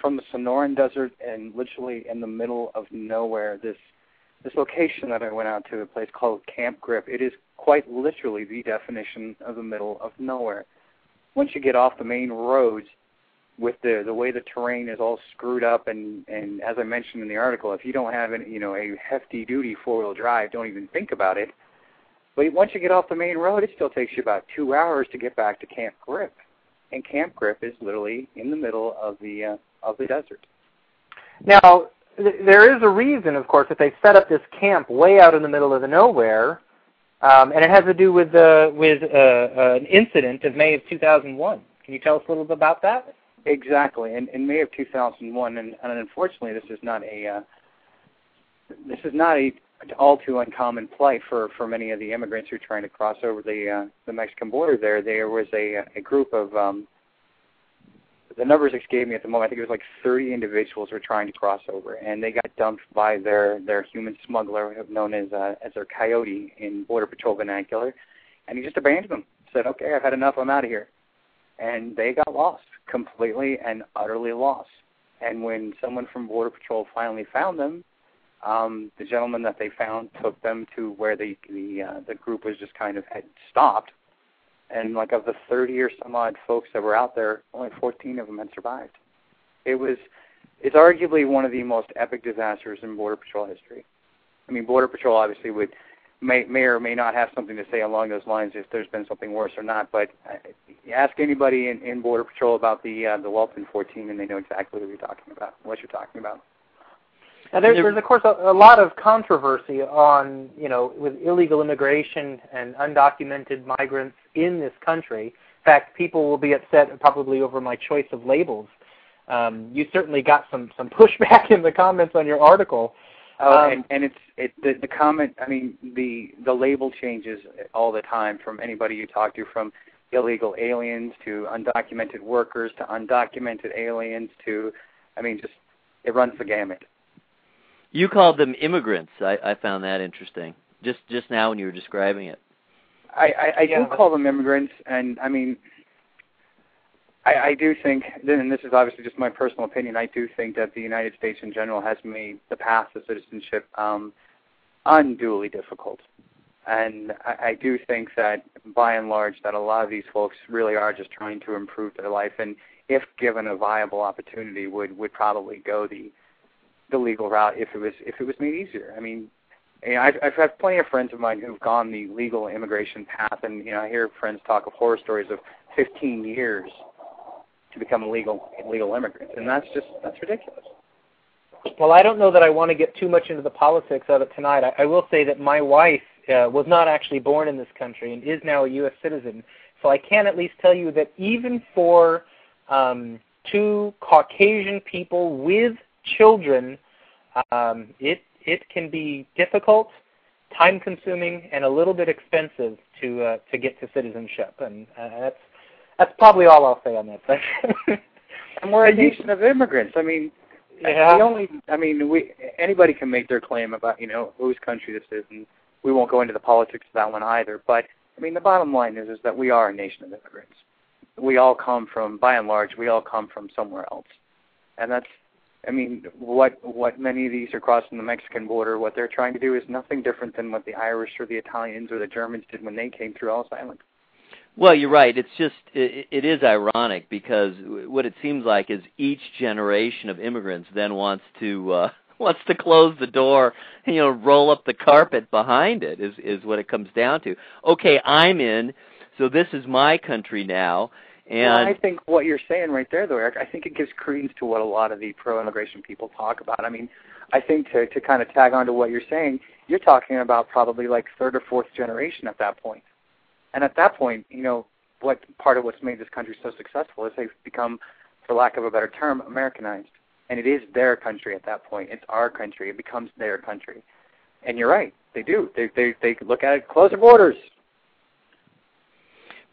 from the Sonoran Desert and literally in the middle of nowhere. This this location that I went out to, a place called Camp Grip, it is quite literally the definition of the middle of nowhere. Once you get off the main roads, with the the way the terrain is all screwed up, and and as I mentioned in the article, if you don't have any, you know a hefty duty four wheel drive, don't even think about it. But once you get off the main road, it still takes you about two hours to get back to Camp Grip, and Camp Grip is literally in the middle of the uh, of the desert. Now, th- there is a reason, of course, that they set up this camp way out in the middle of the nowhere, um, and it has to do with uh, with uh, uh, an incident of May of 2001. Can you tell us a little bit about that? Exactly. In, in May of 2001, and, and unfortunately, this is not a uh, this is not a all too uncommon plight for for many of the immigrants who are trying to cross over the uh, the Mexican border. There, there was a a group of um, the numbers escape me at the moment. I think it was like 30 individuals were trying to cross over, and they got dumped by their their human smuggler, known as uh, as their coyote in Border Patrol vernacular, and he just abandoned them. Said, "Okay, I've had enough. I'm out of here." And they got lost completely and utterly lost. And when someone from Border Patrol finally found them, um, the gentleman that they found took them to where the the uh, the group was just kind of had stopped, and like of the 30 or some odd folks that were out there, only 14 of them had survived. It was, it's arguably one of the most epic disasters in Border Patrol history. I mean, Border Patrol obviously would may may or may not have something to say along those lines if there's been something worse or not. But uh, ask anybody in, in Border Patrol about the uh, the Walton 14, and they know exactly what you're talking about. What you're talking about. Now, there's, there's of course a, a lot of controversy on, you know, with illegal immigration and undocumented migrants in this country. In fact, people will be upset probably over my choice of labels. Um, you certainly got some some pushback in the comments on your article. Oh, um, and, and it's it the, the comment. I mean, the the label changes all the time from anybody you talk to, from illegal aliens to undocumented workers to undocumented aliens to, I mean, just it runs the gamut. You called them immigrants. I, I found that interesting. Just just now when you were describing it. I, I, I yeah. do call them immigrants, and I mean, I, I do think, and this is obviously just my personal opinion. I do think that the United States in general has made the path to citizenship um, unduly difficult, and I, I do think that by and large that a lot of these folks really are just trying to improve their life, and if given a viable opportunity, would would probably go the the legal route if it was if it was made easier. I mean, I've, I've had plenty of friends of mine who've gone the legal immigration path, and you know, I hear friends talk of horror stories of 15 years to become a legal legal immigrants, and that's just that's ridiculous. Well, I don't know that I want to get too much into the politics of it tonight. I, I will say that my wife uh, was not actually born in this country and is now a U.S. citizen, so I can at least tell you that even for um, two Caucasian people with children, um, it it can be difficult, time consuming, and a little bit expensive to uh, to get to citizenship, and uh, that's that's probably all I'll say on that section. and we're a nation of immigrants. I mean, yeah. the only I mean, we anybody can make their claim about you know whose country this is, and we won't go into the politics of that one either. But I mean, the bottom line is is that we are a nation of immigrants. We all come from, by and large, we all come from somewhere else, and that's I mean, what what many of these are crossing the Mexican border, what they're trying to do is nothing different than what the Irish or the Italians or the Germans did when they came through Ellis Island. Well, you're right. It's just it, it is ironic because what it seems like is each generation of immigrants then wants to uh wants to close the door, and, you know, roll up the carpet behind it is is what it comes down to. Okay, I'm in, so this is my country now and well, I think what you're saying right there, though, Eric, I think it gives credence to what a lot of the pro-immigration people talk about. I mean, I think to to kind of tag on to what you're saying, you're talking about probably like third or fourth generation at that point. And at that point, you know, what part of what's made this country so successful is they've become, for lack of a better term, Americanized. And it is their country at that point. It's our country. It becomes their country. And you're right. They do. They they they look at it. Close the borders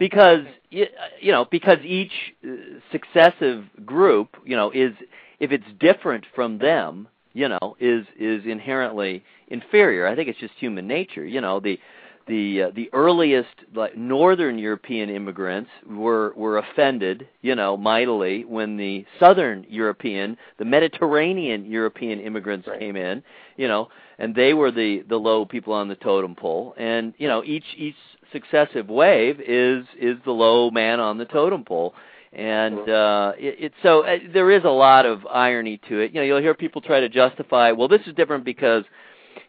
because you know because each uh, successive group you know is if it's different from them you know is is inherently inferior. I think it's just human nature. You know the the uh, the earliest like northern european immigrants were were offended you know mightily when the southern european the mediterranean european immigrants right. came in you know and they were the the low people on the totem pole. And you know each each successive wave is is the low man on the totem pole. And uh it, it so uh, there is a lot of irony to it. You know you'll hear people try to justify well this is different because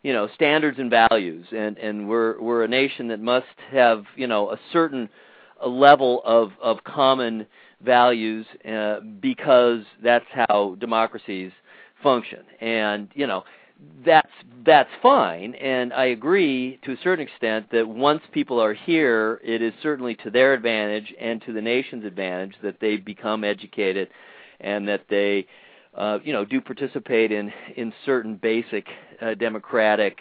you know standards and values. And and we're we're a nation that must have you know a certain level of of common values uh, because that's how democracies function. And you know that's that's fine. And i agree to a certain extent that once people are here it is certainly to their advantage and to the nation's advantage that they become educated and that they uh, you know do participate in in certain basic uh, democratic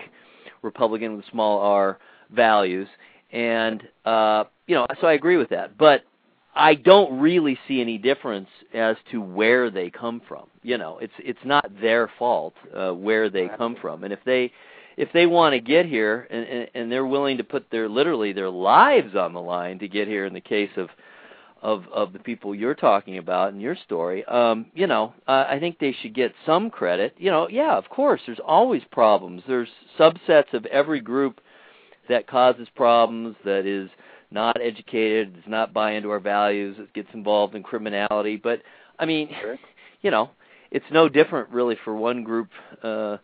republican with small r values. And uh you know so i agree with that. But I don't really see any difference as to where they come from. You know, it's it's not their fault uh, where they come from, and if they if they want to get here and, and, and they're willing to put their literally their lives on the line to get here, in the case of of of the people you're talking about in your story, um, you know, uh, I think they should get some credit. You know, yeah, of course, there's always problems. There's subsets of every group that causes problems that is not educated, does not buy into our values, it gets involved in criminality. But I mean, Sure. you know, it's no different really for one group uh,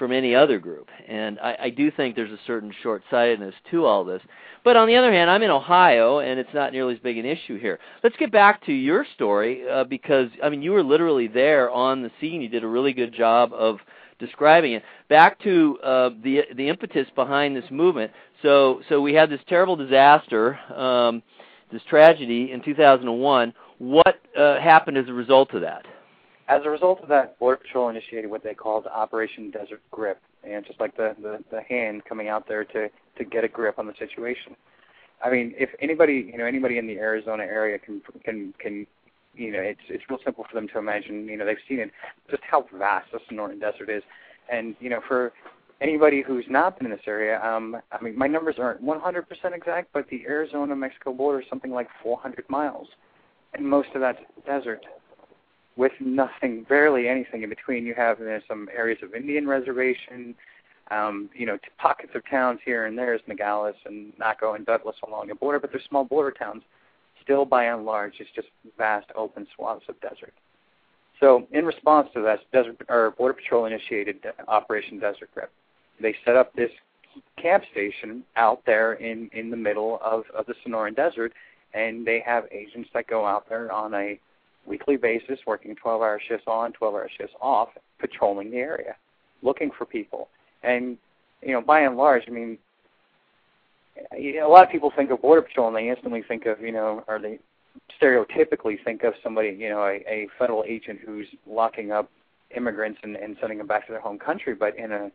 from any other group. And I, I do think there's a certain short-sightedness to all this. But on the other hand, I'm in Ohio, and it's not nearly as big an issue here. Let's get back to your story uh, because I mean, you were literally there on the scene. You did a really good job of describing it. Back to uh, the the impetus behind this movement. So so we had this terrible disaster, um, this tragedy in 2001. What uh, happened as a result of that? As a result of that, Border Patrol initiated what they called Operation Desert Grip, and just like the, the the hand coming out there to to get a grip on the situation. I mean, if anybody you know anybody in the Arizona area can can can you know it's it's real simple for them to imagine. You know, they've seen it just how vast the Sonoran Desert is, and you know for anybody who's not been in this area, um, I mean, my numbers aren't 100% exact, but the Arizona-Mexico border is something like 400 miles, and most of that's desert with nothing, barely anything in between. You have there's some areas of Indian reservation, um, you know, pockets of towns here and there. There's Nogales and Naco and Douglas along the border, but they're small border towns. Still, by and large, it's just vast open swaths of desert. So, in response to that, Desert or Border Patrol initiated Operation Desert Grip. They set up this camp station out there in in the middle of of the Sonoran Desert, and they have agents that go out there on a weekly basis, working 12-hour shifts on, 12-hour shifts off, patrolling the area, looking for people. And you know, by and large, I mean, a lot of people think of border patrol and they instantly think of you know, or they stereotypically think of somebody, you know, a, a federal agent who's locking up immigrants and, and sending them back to their home country. But in a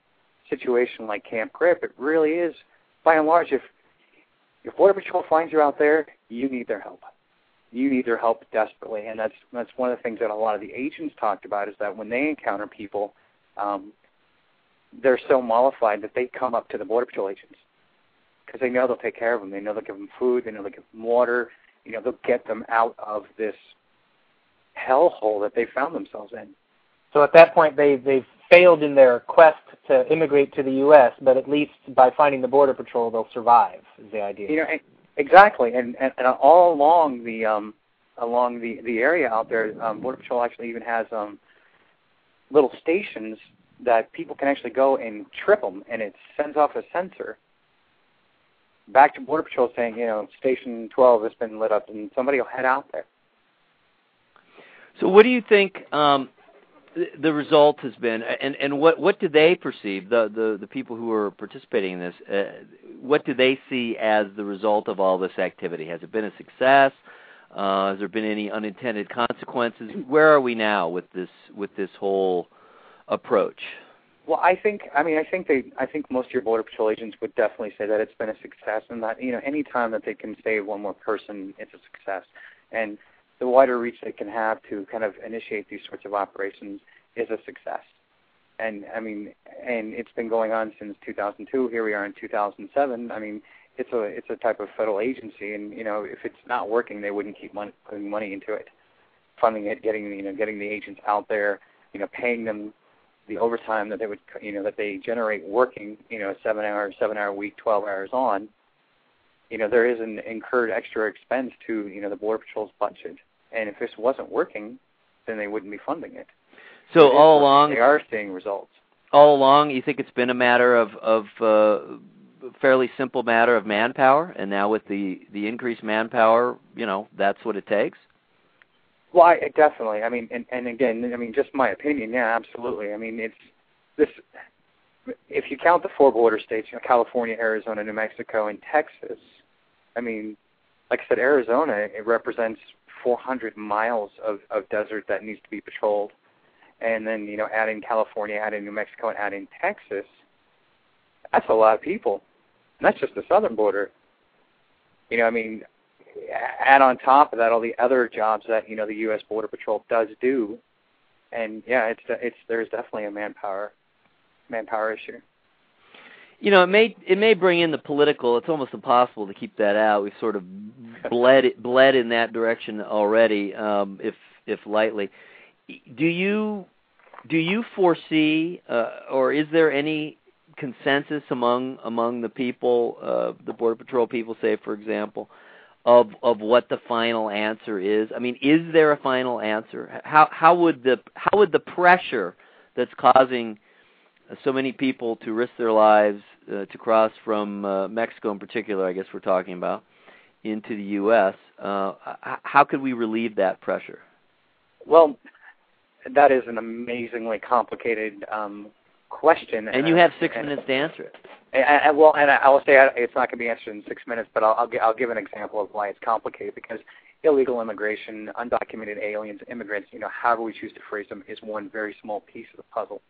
situation like Camp Grip, it really is, by and large, if if Border Patrol finds you out there, you need their help. You need their help desperately, and that's that's one of the things that a lot of the agents talked about is that when they encounter people, um, they're so mollified that they come up to the Border Patrol agents because they know they'll take care of them. They know they'll give them food. They know they'll give them water. You know, they'll get them out of this hellhole that they found themselves in. So at that point, they they've failed in their quest to immigrate to the U.S., but at least by finding the border patrol, they'll survive. Is the idea? You know, exactly, and and, and all along the um, along the the area out there, um, border patrol actually even has um, little stations that people can actually go and trip them, and it sends off a sensor back to border patrol saying, you know, station 12 has been lit up, and somebody will head out there. So, what do you think um, the result has been, and and what what do they perceive the the the people who are participating in this? Uh, what do they see as the result of all this activity? Has it been a success? Uh, has there been any unintended consequences? Where are we now with this with this whole approach? Well, I think I mean I think they I think most of your border patrol agents would definitely say that it's been a success, and that you know any time that they can save one more person, it's a success. And the wider reach they can have to kind of initiate these sorts of operations is a success. And I mean, and it's been going on since 2002. Here we are in 2007. I mean, it's a it's a type of federal agency, and you know, if it's not working, they wouldn't keep money, putting money into it, funding it, getting you know, getting the agents out there, you know, paying them the overtime that they would you know that they generate working you know seven hour seven hour week, 12 hours on you know, there is an incurred extra expense to, you know, the Border Patrol's budget. And if this wasn't working, then they wouldn't be funding it. So all along, they are seeing results. All along, you think it's been a matter of of uh, fairly simple matter of manpower, and now with the the increased manpower, you know, that's what it takes. Well, I, definitely. I mean, and and again, I mean, just my opinion. Yeah, absolutely. I mean, it's this. If you count the four border states, you know, California, Arizona, New Mexico, and Texas, I mean, like I said, Arizona it represents 400 miles of, of desert that needs to be patrolled, and then you know adding California, adding New Mexico, and adding Texas, that's a lot of people. And that's just the southern border. You know, I mean, add on top of that all the other jobs that you know the U.S. Border Patrol does do, and yeah, it's it's there's definitely a manpower manpower issue you know, it may it may bring in the political. It's almost impossible to keep that out. We've sort of bled bled in that direction already, um, if if lightly. Do you do you foresee, uh, or is there any consensus among among the people, uh, the border patrol people, say for example, of of what the final answer is? I mean, is there a final answer? How how would the how would the pressure that's causing so many people to risk their lives uh, to cross from uh, Mexico, in particular, I guess we're talking about, into the U.S. Uh, how could we relieve that pressure? Well, that is an amazingly complicated um, question. And, you have six and, minutes to answer it. And, and, well, and I will say it's not going to be answered in six minutes, but I'll, I'll, I'll give an example of why it's complicated because illegal immigration, undocumented aliens, immigrants, you know, however we choose to phrase them, is one very small piece of the puzzle.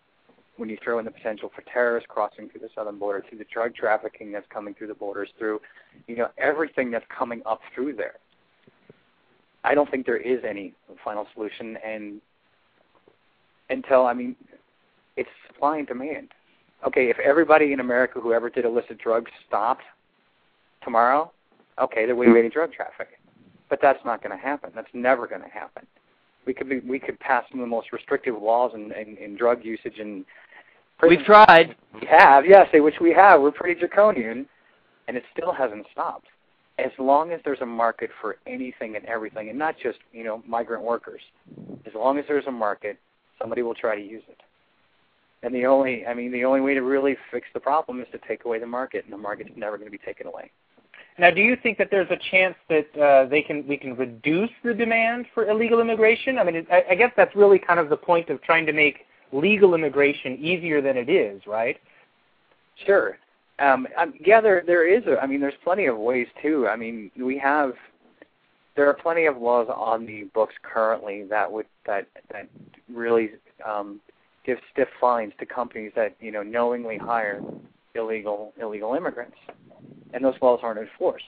When you throw in the potential for terrorists crossing through the southern border, through the drug trafficking that's coming through the borders, through, you know, everything that's coming up through there, I don't think there is any final solution. And until I mean, it's supply and demand. Okay, if everybody in America who ever did illicit drugs stopped tomorrow, okay, they're waiting drug traffic. But that's not going to happen. That's never going to happen. We could be, we could pass some of the most restrictive laws in, in, in drug usage and We've tried. We have, yes, which we have. We're pretty draconian, and it still hasn't stopped. As long as there's a market for anything and everything, and not just you know migrant workers, as long as there's a market, somebody will try to use it. And the only, I mean, the only way to really fix the problem is to take away the market, and the market's never going to be taken away. Now, do you think that there's a chance that uh, they can we can reduce the demand for illegal immigration? I mean, I, I guess that's really kind of the point of trying to make legal immigration easier than it is, right? Sure. Um, um, yeah, there there is. A, I mean, there's plenty of ways too. I mean, we have there are plenty of laws on the books currently that would that that really um, give stiff fines to companies that you know knowingly hire illegal illegal immigrants, and those laws aren't enforced.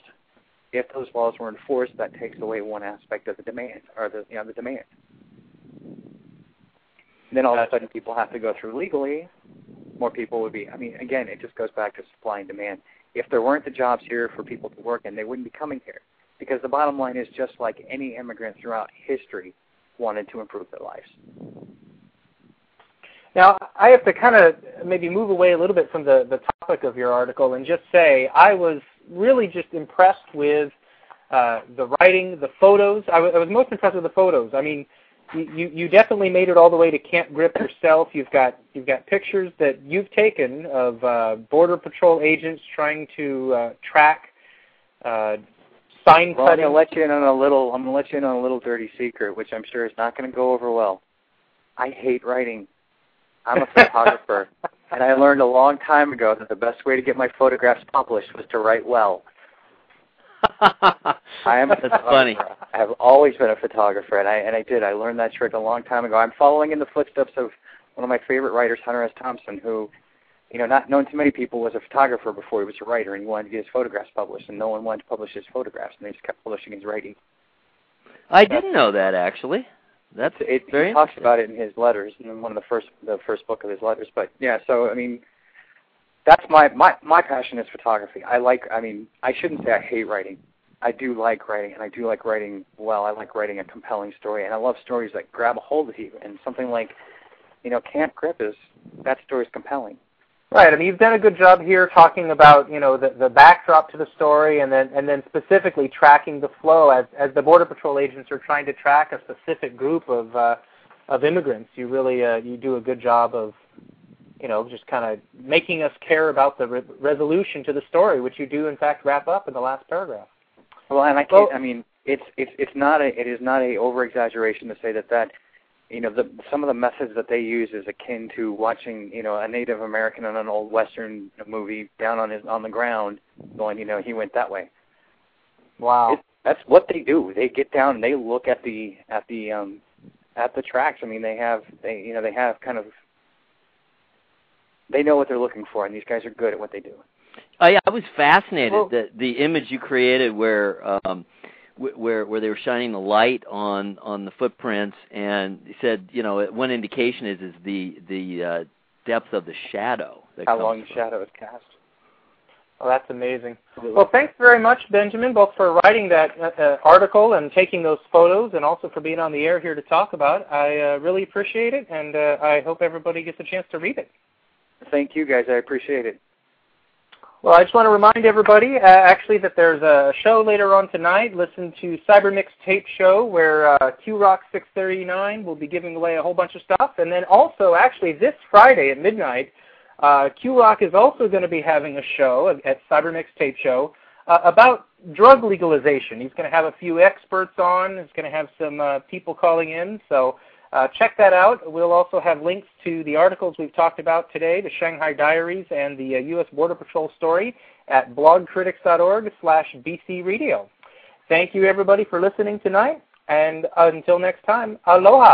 If those laws were enforced, that takes away one aspect of the demand or the you know the demand. Then all of a sudden, people have to go through legally. More people would be. I mean, again, it just goes back to supply and demand. If there weren't the jobs here for people to work in, they wouldn't be coming here. Because the bottom line is just like any immigrant throughout history wanted to improve their lives. Now, I have to kind of maybe move away a little bit from the, the topic of your article and just say I was really just impressed with uh, the writing, the photos. I, w- I was most impressed with the photos. I mean, you, you definitely made it all the way to Camp Grip yourself. You've got you've got pictures that you've taken of uh, border patrol agents trying to uh, track uh, sign well, I'm gonna let you in on a little. I'm gonna let you in on a little dirty secret, which I'm sure is not gonna go over well. I hate writing. I'm a photographer, and I learned a long time ago that the best way to get my photographs published was to write well. I am. That's funny. I have always been a photographer, and I and I did. I learned that trick a long time ago. I'm following in the footsteps of one of my favorite writers, Hunter S. Thompson, who, you know, not known to many people, was a photographer before he was a writer, and he wanted to get his photographs published, and no one wanted to publish his photographs, and they just kept publishing his writing. I didn't know that actually. That's it. Very he talks about it in his letters, in one of the first the first book of his letters. But yeah, so I mean, that's my my my passion is photography. I like. I mean, I shouldn't say I hate writing. I do like writing, and I do like writing well. I like writing a compelling story, and I love stories that grab a hold of you. And something like, you know, Camp Grip is that story is compelling. Right. I mean, you've done a good job here talking about you know the the backdrop to the story, and then and then specifically tracking the flow as as the border patrol agents are trying to track a specific group of uh, of immigrants. You really uh, you do a good job of you know just kind of making us care about the re- resolution to the story, which you do in fact wrap up in the last paragraph. Well, and I can't. Well, I mean, it's it's it's not a it is not a over exaggeration to say that that you know, the, some of the methods that they use is akin to watching, you know, a Native American in an old Western movie down on his on the ground, going, you know, he went that way. Wow, it, that's what they do. They get down and they look at the at the um at the tracks. I mean, they have they you know they have kind of they know what they're looking for, and these guys are good at what they do. Yeah, I was fascinated well, that the image you created where. um where where they were shining the light on on the footprints, and he said, you know, one indication is is the the uh, depth of the shadow. That How long the shadow is cast. Oh, that's amazing. Well, thanks very much, Benjamin, both for writing that uh, uh, article and taking those photos, and also for being on the air here to talk about. It. I uh, really appreciate it, and uh, I hope everybody gets a chance to read it. Thank you, guys. I appreciate it. Well, I just want to remind everybody, uh, actually, that there's a show later on tonight. Listen to CyberMix Tape Show, where uh, QRock 639 will be giving away a whole bunch of stuff. And then also, actually, this Friday at midnight, uh, QRock is also going to be having a show at CyberMix Tape Show uh, about drug legalization. He's going to have a few experts on. He's going to have some uh, people calling in. So uh, check that out. We'll also have links to the articles we've talked about today, the Shanghai Diaries and the uh, U.S. Border Patrol story at blogcritics.org slash bcradio. Thank you, everybody, for listening tonight. And until next time, aloha.